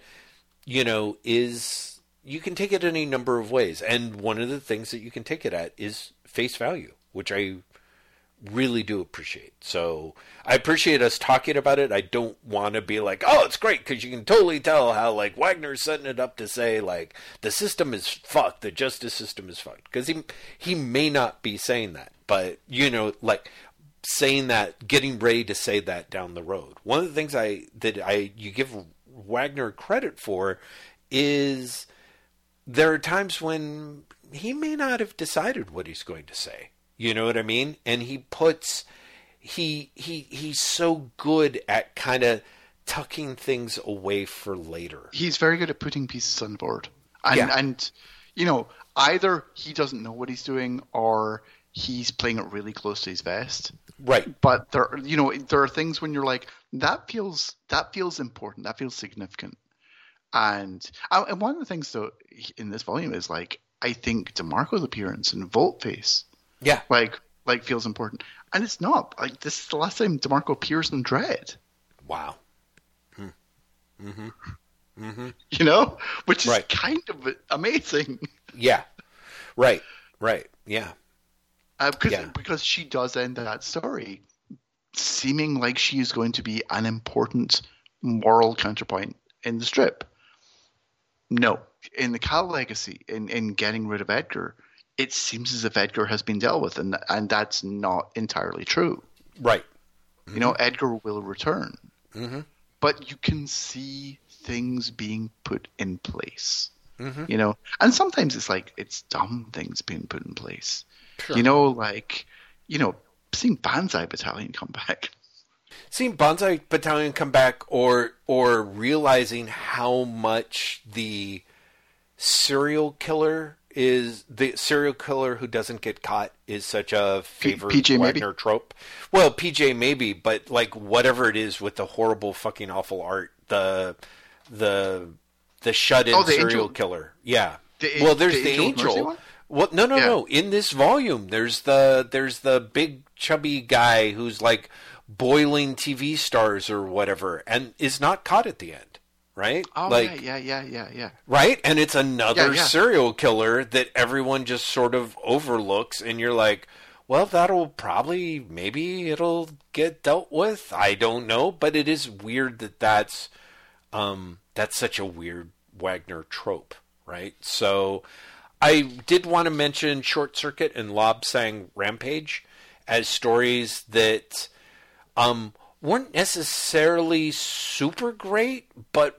You know, is you can take it any number of ways, and one of the things that you can take it at is face value, which I really do appreciate. So I appreciate us talking about it. I don't want to be like, oh, it's great because you can totally tell how like Wagner's setting it up to say like the system is fucked, the justice system is fucked because he he may not be saying that, but you know like saying that, getting ready to say that down the road. One of the things I that I you give Wagner credit for is there are times when he may not have decided what he's going to say. You know what I mean? And he puts he he he's so good at kind of tucking things away for later. He's very good at putting pieces on board. And Yeah. and you know, either he doesn't know what he's doing or he's playing it really close to his vest. Right. But there you know, there are things when you're like that feels that feels important. That feels significant. And and one of the things though in this volume is like I think DeMarco's appearance in Voltface Yeah. like like feels important. And it's not. Like this is the last time DeMarco appears in Dredd. Wow. Hmm. Mm-hmm. Mm-hmm. You know? Which is Right. kind of amazing. Yeah. Right. Right. Yeah. Uh, because Yeah. because she does end that story seeming like she is going to be an important moral counterpoint in the strip. No, in the Cal legacy, in in getting rid of Edgar, it seems as if Edgar has been dealt with, and and that's not entirely true. Right. You know, Edgar will return, Mhm. but you can see things being put in place. Mhm. You know, and sometimes it's like it's dumb things being put in place. Sure. You know, like you know, seeing Banzai Battalion come back. seeing Banzai Battalion come back, or or realizing how much the serial killer is the serial killer who doesn't get caught is such a favorite PJ Maybe? Wagner trope. Well, PJ Maybe, but like whatever it is with the horrible fucking awful art, the the the shut in Oh, serial angel- killer. Yeah. The- well, there's the the, Angel angel. Well, no, no, Yeah. no. In this volume, there's the there's the big chubby guy who's like boiling TV stars or whatever, and is not caught at the end, right? Oh like, yeah, yeah, yeah, yeah, yeah. right? And it's another serial killer that everyone just sort of overlooks, and you're like, well, that'll probably maybe it'll get dealt with. I don't know, but it is weird that that's um, that's such a weird Wagner trope, right? So I did want to mention Short Circuit and Lob Sang Rampage as stories that um, weren't necessarily super great, but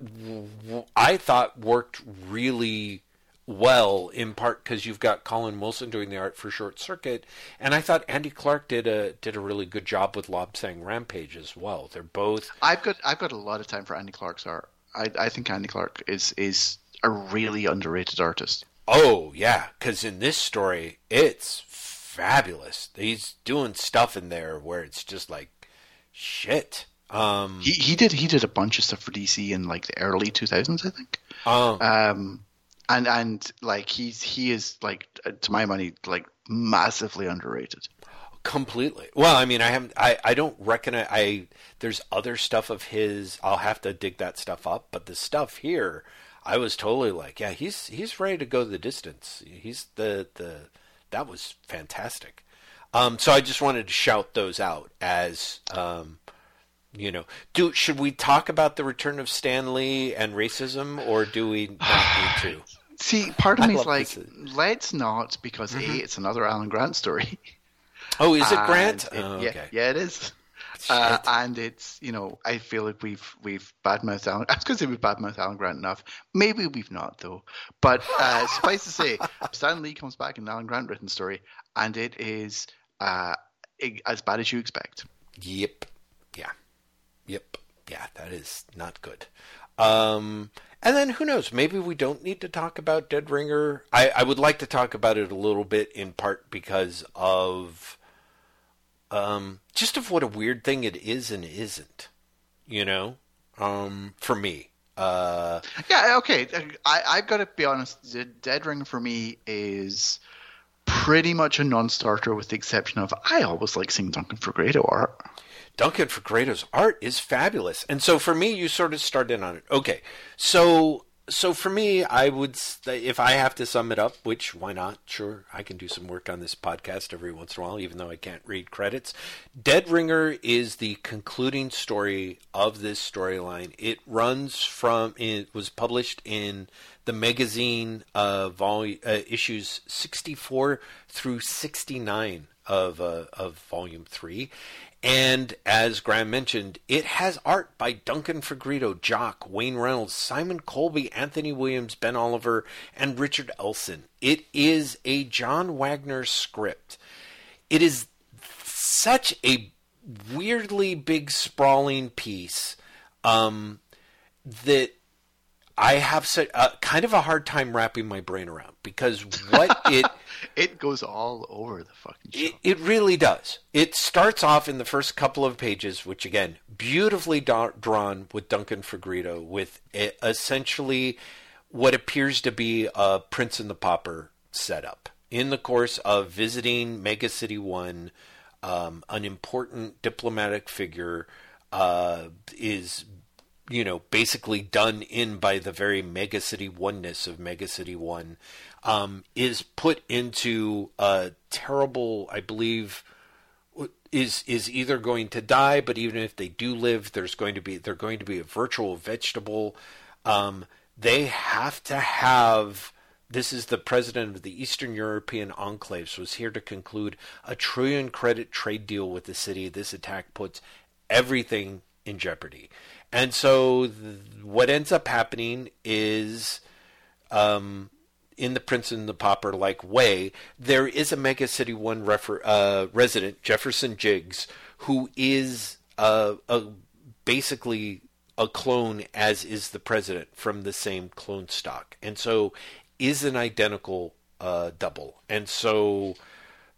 I thought worked really well in part because you've got Colin Wilson doing the art for Short Circuit, and I thought Andy Clark did a did a really good job with Lob Sang Rampage as well. They're both I've got I've got a lot of time for Andy Clark's art. I I think Andy Clark is is a really underrated artist. Oh yeah, because in this story, it's fabulous. He's doing stuff in there where it's just like shit. Um, He he did he did a bunch of stuff for DC in like the early 2000s, I think. um, Um, and and like he's he is like uh, to my money like massively underrated. completely. Well, I mean, I haven't. I I don't recognize. I there's other stuff of his. I'll have to dig that stuff up. But the stuff here, I was totally like, yeah, he's he's ready to go the distance. He's the the that was fantastic. Um, so I just wanted to shout those out as um, you know. Do should we talk about the return of Stan Lee and racism, or do we not need to? See, part of I me is like, this. let's not because Mm-hmm. a it's another Alan Grant story. Oh, is it And Grant? it- oh, yeah, okay. yeah, it is. Uh, and it's you know I feel like we've we've badmouthed Alan. I was going to say we've badmouthed Alan Grant enough. Maybe we've not though. But uh, suffice to say, Stan Lee comes back in an Alan Grant written story, and it is uh, as bad as you expect. Yep. Yeah. Yep. Yeah, that is not good. Um, and then who knows? Maybe we don't need to talk about Dead Ringer. I, I would like to talk about it a little bit in part because of um, just of what a weird thing it is and isn't. You know, um, for me. Uh, Yeah, okay. I I've got to be honest. The Dead Ring for me is pretty much a non-starter, with the exception of I always like seeing Duncan Fegredo art. Duncan Fegredo's art is fabulous. And so for me, you sort of started on it. Okay. So so for me, I would if I have to sum it up, which why not? Sure, I can do some work on this podcast every once in a while, even though I can't read credits. Dead Ringer is the concluding story of this storyline. It runs from it was published in the magazine uh, volume uh, issues sixty four through sixty nine of uh, of volume three, and as Graeme mentioned, it has art by Duncan Fegredo, Jock, Wayne Reynolds, Simon Coleby, Anthony Williams, Ben Oliver, and Richard Elson. It is a John Wagner script. It is such a weirdly big, sprawling piece um, that I have such, uh, kind of a hard time wrapping my brain around because what it it goes all over the fucking show. It, it, really does. It starts off in the first couple of pages, which again, beautifully da- drawn with Duncan Fegredo, with essentially what appears to be a Prince and the Pauper setup. In the course of visiting Mega City One, um, an important diplomatic figure uh, is you know, basically done in by the very Mega City oneness of Mega City One, um, is put into a terrible, I believe, is is either going to die, but even if they do live, there's going to be they're going to be a virtual vegetable. Um, they have to have. This is the president of the Eastern European Enclaves was here to conclude a trillion credit trade deal with the city. This attack puts everything in jeopardy. And so th- what ends up happening is um, in the Prince and the Pauper like way, there is a Mega City One refer- uh, resident, Jefferson Jiggs, who is uh, a, basically a clone, as is the president from the same clone stock, and so is an identical uh, double. And so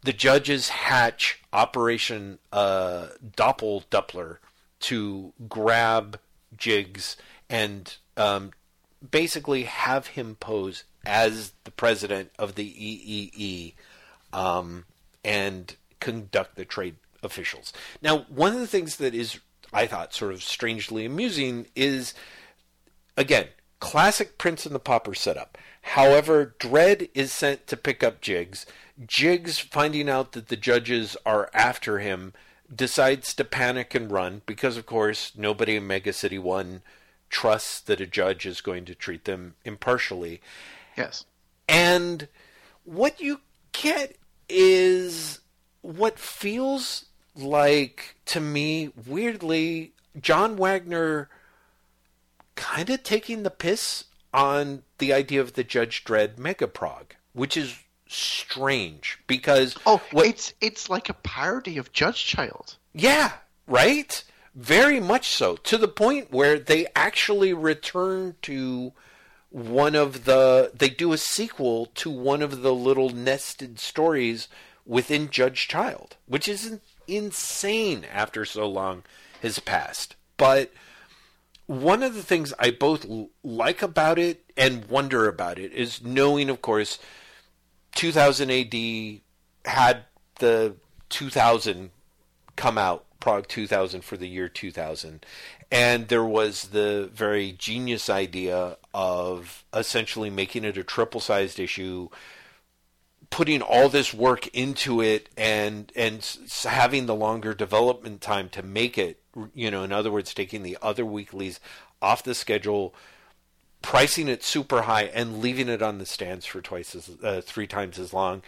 the judges hatch Operation uh, Doppel Doppler to grab Jiggs and um, basically have him pose as the president of the EEE um, and conduct the trade officials. Now, one of the things that is, I thought, sort of strangely amusing is, again, classic Prince and the Pauper setup. However, Dredd is sent to pick up Jiggs. Jiggs, finding out that the judges are after him, decides to panic and run because, of course, nobody in Mega City 1 trusts that a judge is going to treat them impartially. Yes. And what you get is what feels like, to me, weirdly, John Wagner kind of taking the piss on the idea of the Judge Dredd Megaprog, which is strange because oh, what, it's it's like a parody of Judge Child. Yeah, right. Very much so, to the point where they actually return to one of the. They do a sequel to one of the little nested stories within Judge Child, which is insane after so long has passed. But one of the things I both like about it and wonder about it is knowing, of course, 2000 AD had the 2000 come out, Prog 2000 for the year 2000. And there was the very genius idea of essentially making it a triple sized issue, putting all this work into it and and having the longer development time to make it, you know, in other words, taking the other weeklies off the schedule, pricing it super high and leaving it on the stands for twice as uh, three times as long,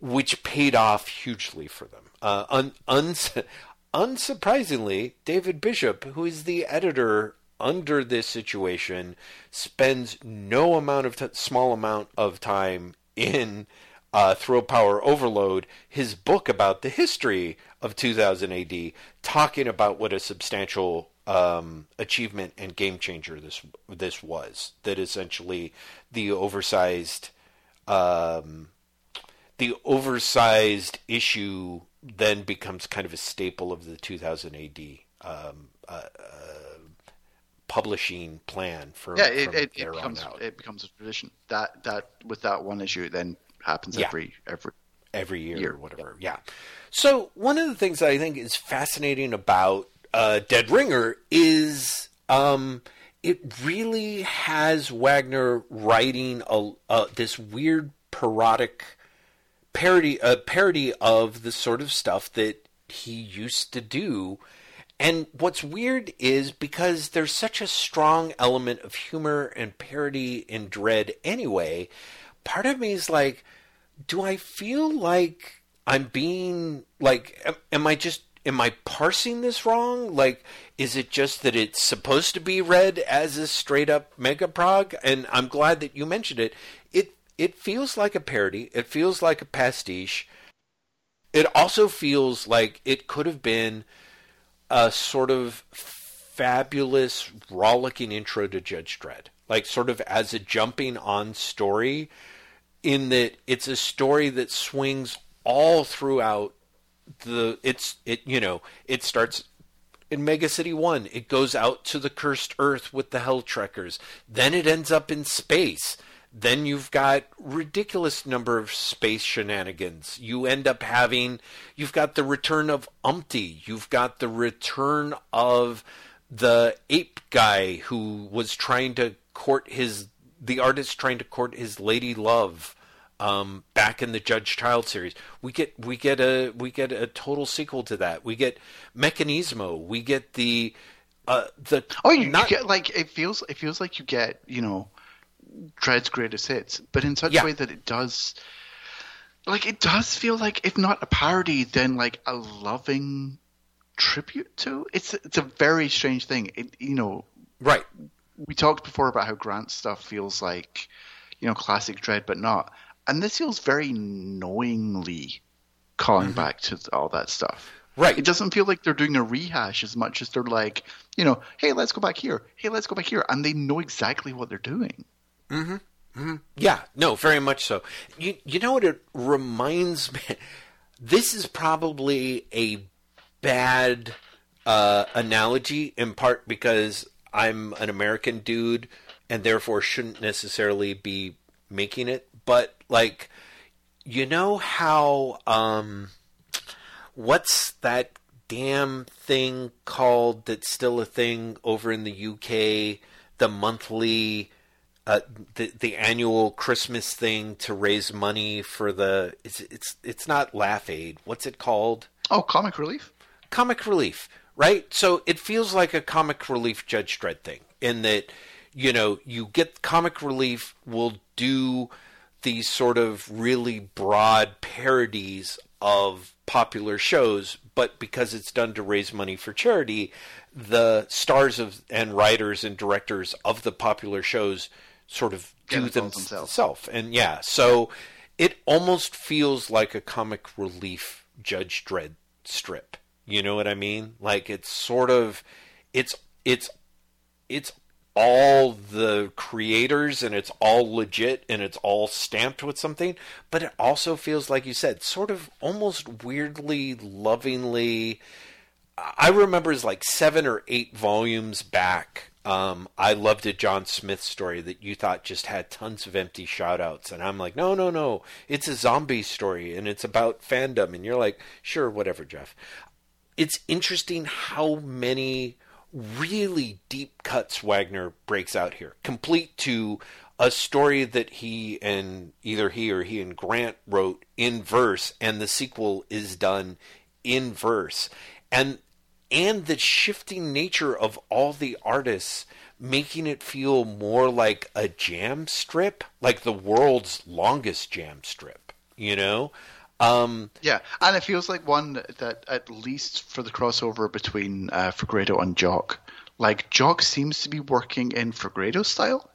which paid off hugely for them. Uh, un, un, unsurprisingly, David Bishop, who is the editor under this situation, spends no amount of t- small amount of time in uh, Thrill Power Overload, his book about the history of 2000 AD, talking about what a substantial um, achievement and game changer this this was. That essentially the oversized um, the oversized issue then becomes kind of a staple of the 2000 AD um, uh, uh, publishing plan for yeah it, it, it becomes it becomes a tradition that that with that one issue it then happens yeah. every every every year, year, or whatever yeah. yeah so one of the things that I think is fascinating about uh, Dead Ringer is um, it really has Wagner writing a, a this weird parodic parody a parody of the sort of stuff that he used to do. And what's weird is because there's such a strong element of humor and parody in Dredd anyway, part of me is like, do I feel like I'm being like am, am I just am I parsing this wrong? Like, is it just that it's supposed to be read as a straight up mega prog? And I'm glad that you mentioned it. It feels like a parody. It feels like a pastiche. It also feels like it could have been a sort of fabulous, rollicking intro to Judge Dredd, like sort of as a jumping on story. In that it's a story that swings all throughout the it's it you know it starts in Mega City 1 it goes out to the cursed earth with the hell trekkers then it ends up in space then you've got ridiculous number of space shenanigans you end up having you've got the return of umpty you've got the return of the ape guy who was trying to court his the artist trying to court his lady love um, back in the Judge Child series. We get we get a we get a total sequel to that. We get Mechanismo. We get the uh, the oh you, not, you get like it feels it feels like you get you know Dredd's greatest hits, but in such yeah. a way that it does like it does feel like if not a parody, then like a loving tribute to. It's it's a very strange thing. It you know right. We talked before about how Grant stuff feels like you know classic Dredd but not and this feels very knowingly calling mm-hmm. back to all that stuff. Right. It doesn't feel like they're doing a rehash as much as they're like, you know, hey, let's go back here. Hey, let's go back here, and they know exactly what they're doing. Mm-hmm. mm-hmm. Yeah. No, very much so. You you know what it reminds me? This is probably a bad uh, analogy in part because I'm an American dude and therefore shouldn't necessarily be making it but like you know how um what's that damn thing called that's still a thing over in the UK the monthly uh, the the annual Christmas thing to raise money for the it's it's it's not Laugh Aid. What's it called? Oh, Comic Relief. Comic Relief, right? So it feels like a Comic Relief Judge Dredd thing in that you know you get Comic Relief will do these sort of really broad parodies of popular shows, but because it's done to raise money for charity, the stars of and writers and directors of the popular shows sort of do them themselves. And yeah, so it almost feels like a comic relief Judge Dredd strip. You know what I mean? Like it's sort of it's it's it's all the creators and it's all legit and it's all stamped with something, but it also feels like you said, sort of almost weirdly, lovingly. I remember as like seven or eight volumes back. Um, I loved a John Smith story that you thought just had tons of empty shoutouts, and I'm like, no, no, no, it's a zombie story and it's about fandom, and you're like, sure, whatever, Jeff. It's interesting how many really deep cuts Wagner breaks out here, complete to a story that he and either he or he and Grant wrote in verse, and the sequel is done in verse, and and the shifting nature of all the artists making it feel more like a jam strip, like the world's longest jam strip, you know? Um, yeah, and it feels like one that, at least for the crossover between uh, Fegredo and Jock, like Jock seems to be working in Fegredo style,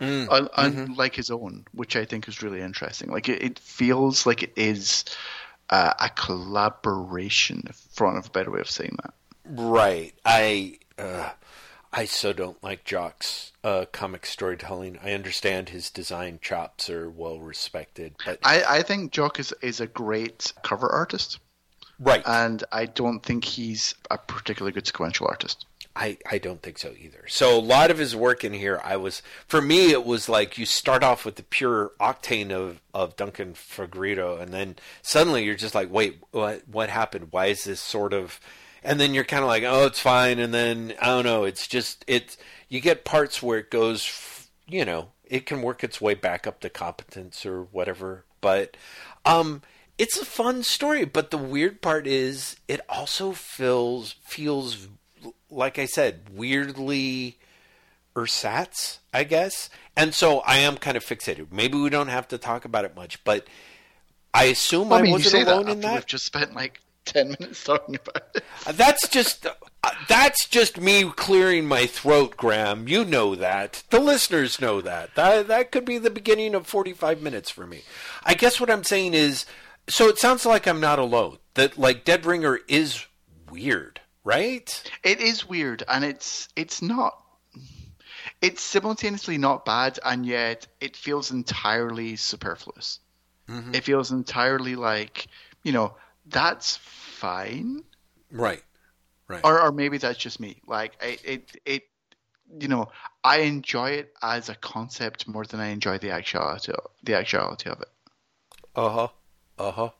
mm, un- mm-hmm. unlike his own, which I think is really interesting. Like it, it feels like it is uh, a collaboration, for want of a better way of saying that. Right. I. Uh, I so don't like Jock's uh, comic storytelling. I understand his design chops are well respected, but I, I think Jock is is a great cover artist, right? And I don't think he's a particularly good sequential artist. I, I don't think so either. So a lot of his work in here, I was for me, it was like you start off with the pure octane of, of Duncan Fegredo, and then suddenly you're just like, wait, what what happened? Why is this sort of and then you're kind of like, oh, it's fine, and then I don't know, it's just it's you get parts where it goes, you know, it can work its way back up to competence or whatever, but um, it's a fun story. But the weird part is, it also feels feels like I said, weirdly ersatz, I guess. And so I am kind of fixated. Maybe we don't have to talk about it much, but I assume Well, I mean, wasn't alone that in that. we've just spent like ten minutes talking about it. Uh, That's just uh, that's just me clearing my throat, Graeme. You know that. The listeners know that. That that could be the beginning of 45 minutes for me. I guess what I'm saying is so it sounds like I'm not alone. That like Dead Ringer is weird, right? It is weird, and it's it's not. It's simultaneously not bad, and yet it feels entirely superfluous. Mm-hmm. It feels entirely like you know that's fine, Right. Right. or or maybe that's just me. Like it it, it you know I enjoy it as a concept more than I enjoy the actuality the actuality of it. Uh-huh. Uh-huh.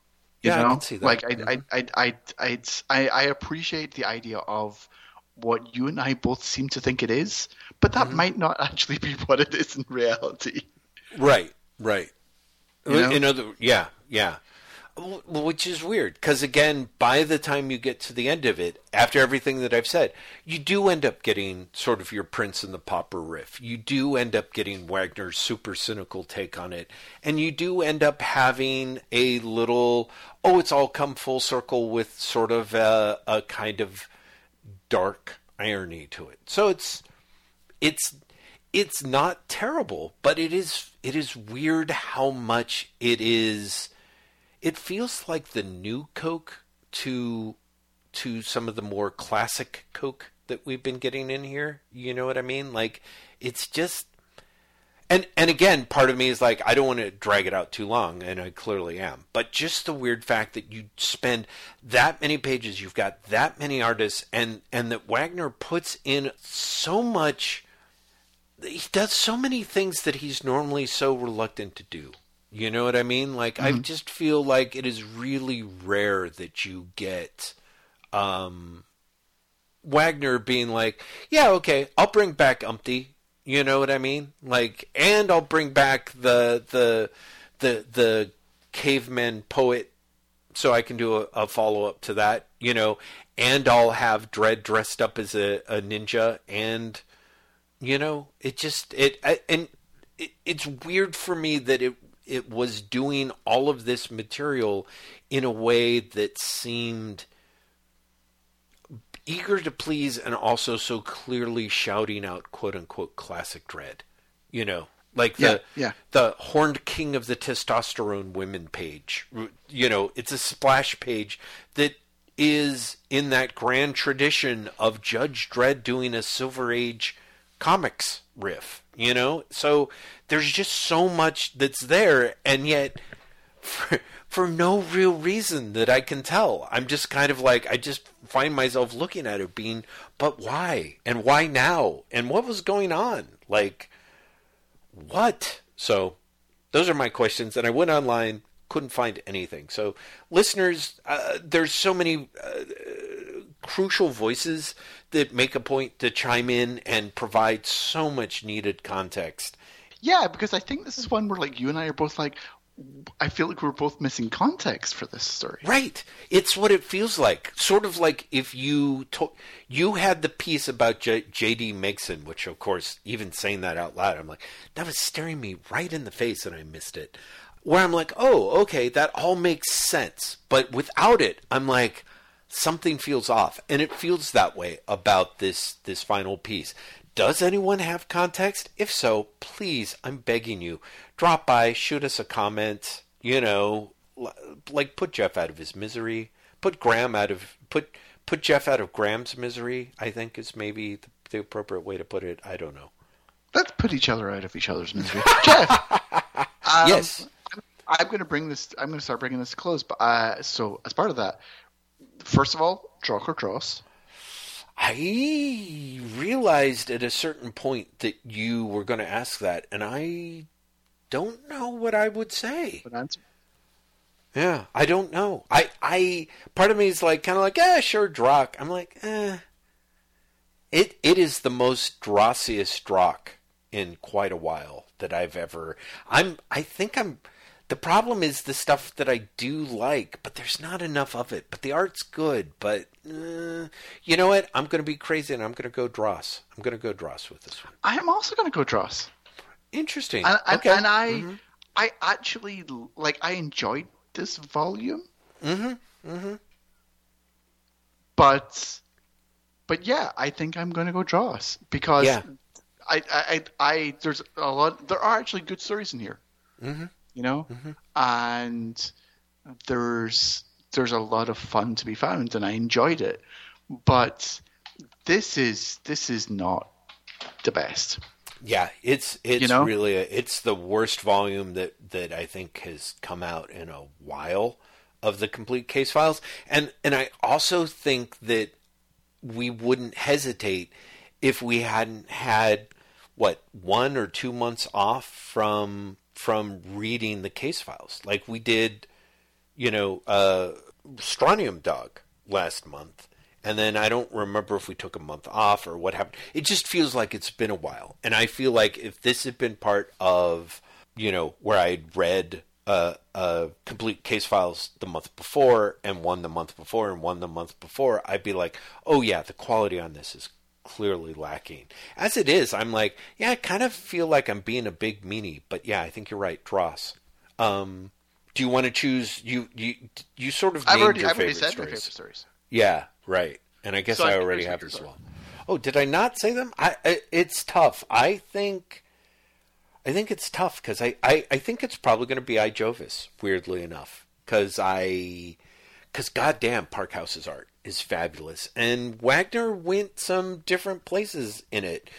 You Yeah, know? I can see that. Like I. I, I, I, I, I, I appreciate the idea of what you and I both seem to think it is, but Mm-hmm. that might not actually be what it is in reality. Right, right. You know? In other, yeah, yeah. Which is weird because again, by the time you get to the end of it, after everything that I've said, you do end up getting sort of your Prince and the Pauper riff. You do end up getting Wagner's super cynical take on it, and you do end up having a little. Oh, it's all come full circle with sort of a, a kind of dark irony to it. So it's it's it's not terrible, but it is it is weird how much it is it feels like the new Coke to to some of the more classic Coke that we've been getting in here. You know what I mean? Like it's just and and again, part of me is like I don't want to drag it out too long, and I clearly am. But just the weird fact that you spend that many pages, you've got that many artists, and and that Wagner puts in so much. He does so many things that he's normally so reluctant to do. You know what I mean? Like I just feel like it is really rare that you get um Wagner being like, "Yeah, okay, I'll bring back Umpty." You know what I mean? Like, and I'll bring back the the the the caveman poet, so I can do a, a follow up to that. You know, and I'll have Dredd dressed up as a, a ninja, and you know, it just it I, and it, it's weird for me that it it was doing all of this material in a way that seemed eager to please and also so clearly shouting out quote unquote classic Dredd. You know, like the Yeah, yeah. the horned king of the testosterone women page. You know, it's a splash page that is in that grand tradition of Judge Dredd doing a Silver Age comics riff, you know? So there's just so much that's there and yet for, for no real reason that I can tell. I'm just kind of like I just find myself looking at it being, but why? And why now? And what was going on? Like what? So those are my questions and I went online couldn't find anything. So listeners, uh, there's so many uh, crucial voices that make a point to chime in and provide so much needed context. Yeah, because I think this is one where like you and I are both like, I feel like we're both missing context for this story. Right. It's what it feels like. Sort of like if you to- you had the piece about J- J.D. Megson, which of course, even saying that out loud, I'm like, that was staring me right in the face and I missed it. Where I'm like, oh, okay, that all makes sense. But without it, I'm like, something feels off. And it feels that way about this this final piece. Does anyone have context? If so, please, I'm begging you, drop by, shoot us a comment, you know, like put Jeff out of his misery, put Graeme out of put put Jeff out of Graeme's misery, I think is maybe the, the appropriate way to put it. I don't know. Let's put each other out of each other's misery. Jeff, um, Yes. I'm going to bring this. I'm going to start bringing this to close. But uh, so as part of that, first of all, Drokk or Dross. I realized at a certain point that you were going to ask that, and I don't know what I would say. Answer. Yeah, I don't know. I, I, part of me is like, kind of like, yeah, sure, Drokk. I'm like, eh. It, it is the most Drossiest Drokk in quite a while that I've ever. I'm, I think I'm. The problem is the stuff that I do like, but there's not enough of it. But the art's good. But uh, you know what? I'm going to be crazy, and I'm going to go Dross. I'm going to go Dross with this one. I am also going to go Dross. Interesting. And, and, okay. and I, mm-hmm. I actually like. I enjoyed this volume. Mm-hmm. Mm-hmm. But, but yeah, I think I'm going to go Dross because Yeah. I, I, I, I, there's a lot. There are actually good stories in here. Mm-hmm. You know, mm-hmm. and there's there's a lot of fun to be found, and I enjoyed it. But this is this is not the best. Yeah, it's it's You know? really a, it's the worst volume that that I think has come out in a while of the complete case files, and and I also think that we wouldn't hesitate if we hadn't had what one or two months off from from reading the case files like we did you know uh strontium dog last month and then I don't remember if we took a month off or what happened. It just feels like it's been a while. And I feel like if this had been part of, you know, where I'd read uh, uh, complete case files the month before and one the month before and one the month before, I'd be like, oh yeah, the quality on this is clearly lacking. As it is, I'm like, yeah, I kind of feel like I'm being a big meanie, but yeah, I think you're right, Dross. Um, do you want to choose? You you you sort of I've already, your I've already said stories. favorite stories. Yeah, right. And I guess So I I already have as well. Oh, did I not say them? I, I it's tough. I think I think it's tough because I, I, I think it's probably going to be I Jovis. Weirdly enough, because I because goddamn Parkhouse's art is fabulous, and Wagner went some different places in it.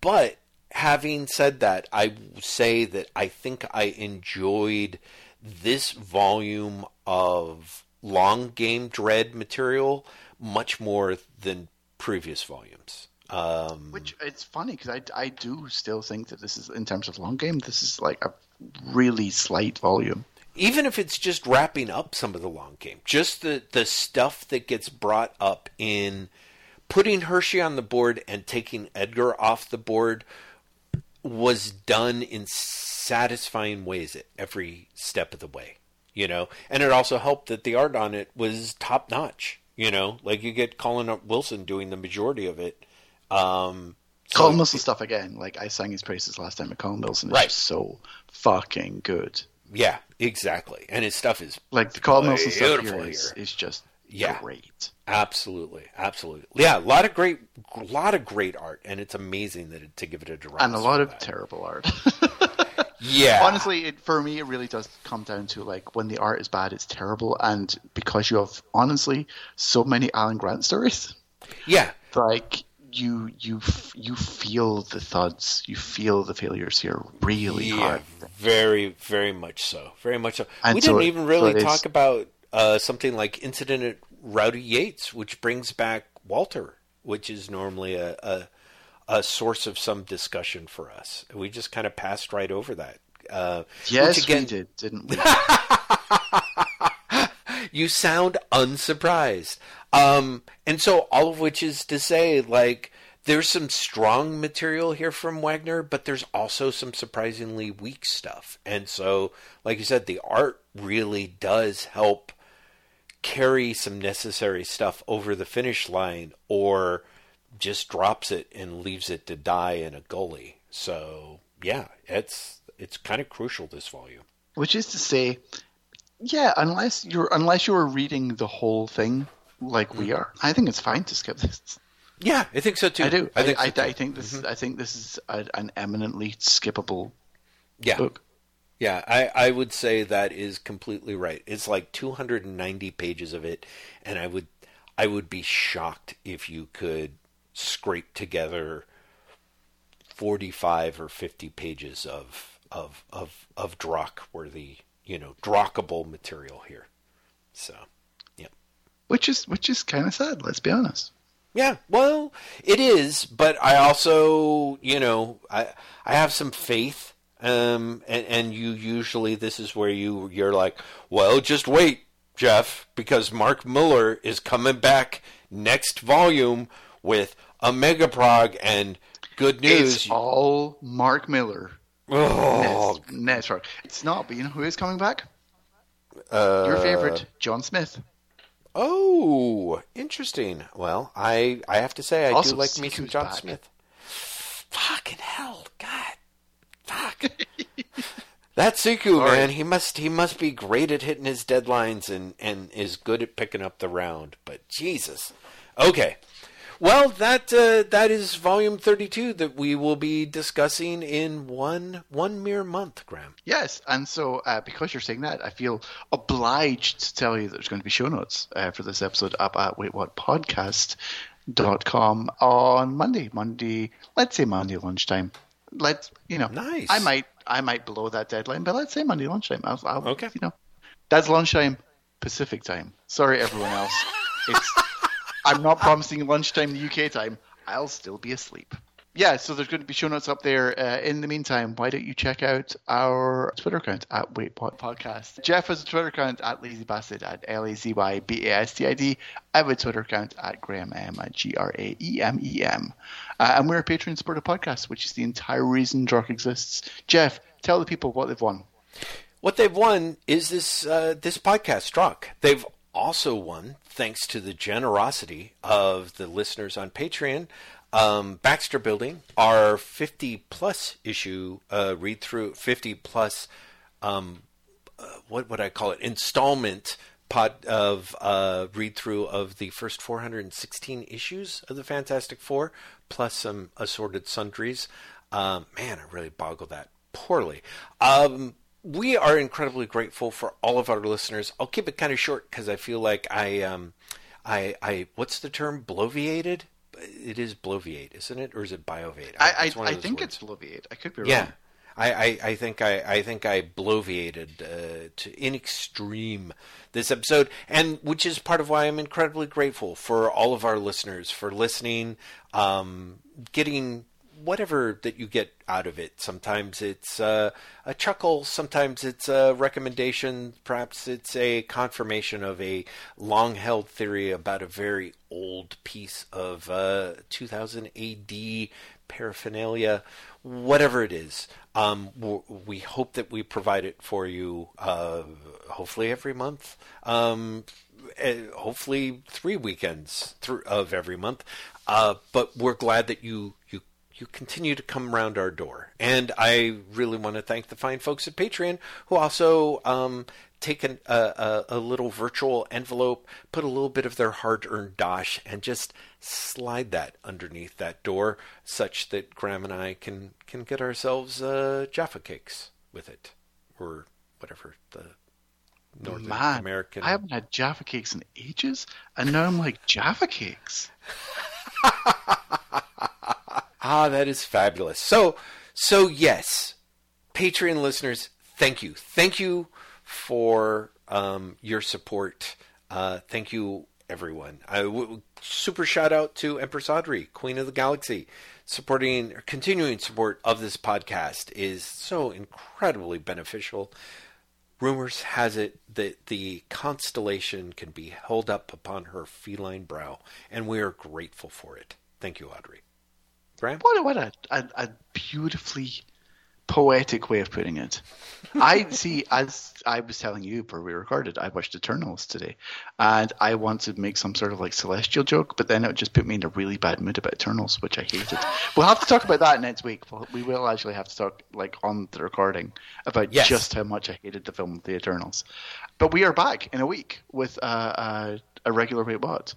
But having said that, I say that I think I enjoyed this volume of long game Dredd material much more than previous volumes. Um, Which it's funny because I, I do still think that this is in terms of long game. This is like a really slight volume. Even if it's just wrapping up some of the long game, just the the stuff that gets brought up in putting Hershey on the board and taking Edgar off the board was done in satisfying ways at every step of the way, you know. And it also helped that the art on it was top notch, you know. Like you get Colin Wilson doing the majority of it. Um, so- Colin Wilson stuff again. Like I sang his praises last time. But Colin Wilson is Right. so fucking good. Yeah, exactly. And his stuff is Like the Colin Wilson stuff here is, just Yeah. great. Absolutely, absolutely. Yeah, a lot of great, a lot of great art, and it's amazing that it, to give it a direct And a lot of terrible art. yeah. Honestly, it, for me, it really does come down to like when the art is bad, it's terrible, and because you have honestly so many Alan Grant stories, yeah, like you you you feel the thuds, you feel the failures here really yeah, hard. very, very much so, very much so. And we so didn't it- even really is- talk about uh, something like Incident at Rowdy Yates, which brings back Walter, which is normally a, a a source of some discussion for us. We just kind of passed right over that. Uh, Yes, again, we did, didn't we? you sound unsurprised. Um, and so all of which is to say, like, there's some strong material here from Wagner, but there's also some surprisingly weak stuff. And so, like you said, the art really does help carry some necessary stuff over the finish line or just drops it and leaves it to die in a gully. So, yeah, it's it's kind of crucial this volume. Which is to say, yeah, unless you're unless you're reading the whole thing like we hmm. are, I think it's fine to skip this. Yeah, I think so too. I do. I think I, so. I think this. Mm-hmm. I think this is a, an eminently skippable Yeah. book. Yeah, I, I would say that is completely right. It's like 290 pages of it, and I would I would be shocked if you could scrape together 45 or 50 pages of of of of Drokk worthy, you know, Drokkable material here. So. Which is which is kind of sad. Let's be honest. Yeah, well, it is, but I also, you know, I I have some faith Um, and, and you usually this is where you you're like, well, just wait, Jeff, because Mark Millar is coming back next volume with a megaprog and good news. It's all Mark Millar. oh, next, It's not, but you know who is coming back? uh, Your favorite, John Smith. Oh, interesting. Well, I I have to say I Also, do like me some John back. Smith. Fucking hell, God, fuck. that Siku Sorry. man, he must he must be great at hitting his deadlines and and is good at picking up the round. But Jesus, okay. Well, that uh, that is volume thirty-two that we will be discussing in one one mere month, Graeme. Yes, and so uh, because you're saying that, I feel obliged to tell you that there's going to be show notes uh, for this episode up at waitwhatpodcast.com on Monday. Monday, let's say Monday lunchtime. Let's you know, Nice. I might I might blow that deadline, but let's say Monday lunchtime. I'll, I'll, Okay. you know, that's lunchtime Pacific time. Sorry, everyone else. It's I'm not promising lunchtime the UK time. I'll still be asleep. Yeah, so there's going to be show notes up there. Uh, in the meantime, why don't you check out our Twitter account at Wait Podcast? Jeff has a Twitter account at Lazy Bastard at L A Z Y B A S T I D. I have a Twitter account at Graeme M at G R A E M E M. Uh, and we're a Patreon supported podcast, which is the entire reason Drokk exists. Jeff, tell the people what they've won. What they've won is this uh, this podcast struck. They've also won thanks to the generosity of the listeners on Patreon. Um, Baxter Building, our 50 plus issue uh, read through, 50 plus, um, uh, what would I call it, installment pot of uh, read through of the first 416 issues of the Fantastic Four, plus some assorted sundries. Um, man, I really boggled that poorly. Um, we are incredibly grateful for all of our listeners. I'll keep it kind of short because I feel like I, um, I, I, what's the term? Bloviated. It is bloviate, isn't it, or is it bioviate? I, I, It's one of I think words. it's Bloviate. I could be Yeah, wrong. I, I, I think I, I think I bloviated uh, to in extreme this episode, and which is part of why I'm incredibly grateful for all of our listeners for listening, um, getting whatever that you get out of it. Sometimes it's uh, a chuckle, sometimes it's a recommendation, perhaps it's a confirmation of a long-held theory about a very old piece of uh, 2000 AD paraphernalia, whatever it is. Um, we hope that we provide it for you, uh, hopefully every month. Um, eh, hopefully three weekends through of every month. Uh, but we're glad that you you you continue to come around our door, and I really want to thank the fine folks at Patreon who also um, take an, a, a, a little virtual envelope, put a little bit of their hard-earned dosh, and just slide that underneath that door, such that Graeme and I can can get ourselves uh, Jaffa cakes with it, or whatever the North American. I haven't had Jaffa cakes in ages, and now I'm like Jaffa cakes. Ah, that is fabulous. So, so yes, Patreon listeners, thank you, thank you for um, your support. Uh, thank you, everyone. I w- super shout out to Empress Audrey, Queen of the Galaxy, supporting, continuing support of this podcast is so incredibly beneficial. Rumors has it that the constellation can be held up upon her feline brow, and we are grateful for it. Thank you, Audrey. Graeme? What a, what a, a, a beautifully poetic way of putting it. I see, as I was telling you before we recorded, I watched Eternals today, and I wanted to make some sort of like celestial joke, but then it would just put me in a really bad mood about Eternals, which I hated. we'll have to talk about that next week. We will actually have to talk like on the recording about Yes. just how much I hated the film The Eternals. But we are back in a week with uh, uh, a regular Wait What,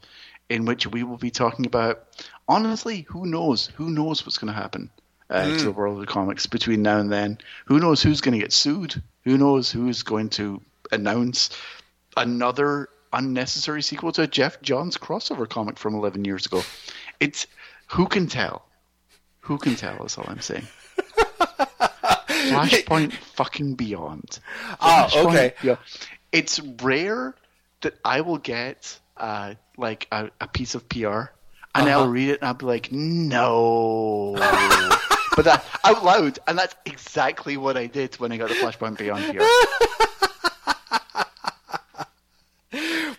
in which we will be talking about honestly, who knows? Who knows what's going to happen? uh, to the world of comics between now and then. Who knows who's going to get sued? Who knows who's going to announce another unnecessary sequel to a Geoff Johns crossover comic from 11 years ago? It's who can tell? Who can tell? Is all I'm saying. Flashpoint fucking beyond. Oh, okay. Beyond. It's rare that I will get uh, like a, a piece of PR and I'll read it and I'll be like, no, but that out loud, and that's exactly what I did when I got the Flashpoint Beyond here.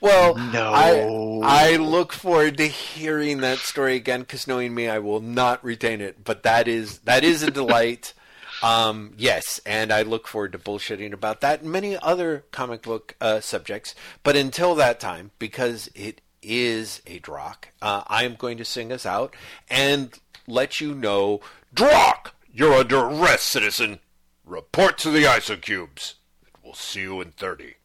Well, No. I, I look forward to hearing that story again because knowing me, I will not retain it. But that is that is a delight. um, yes, and I look forward to bullshitting about that and many other comic book uh, subjects. But until that time, because it is a Drokk, uh, I am going to sing us out and let you know, Drokk, you're under arrest, citizen. Report to the isocubes. We'll see you in thirty.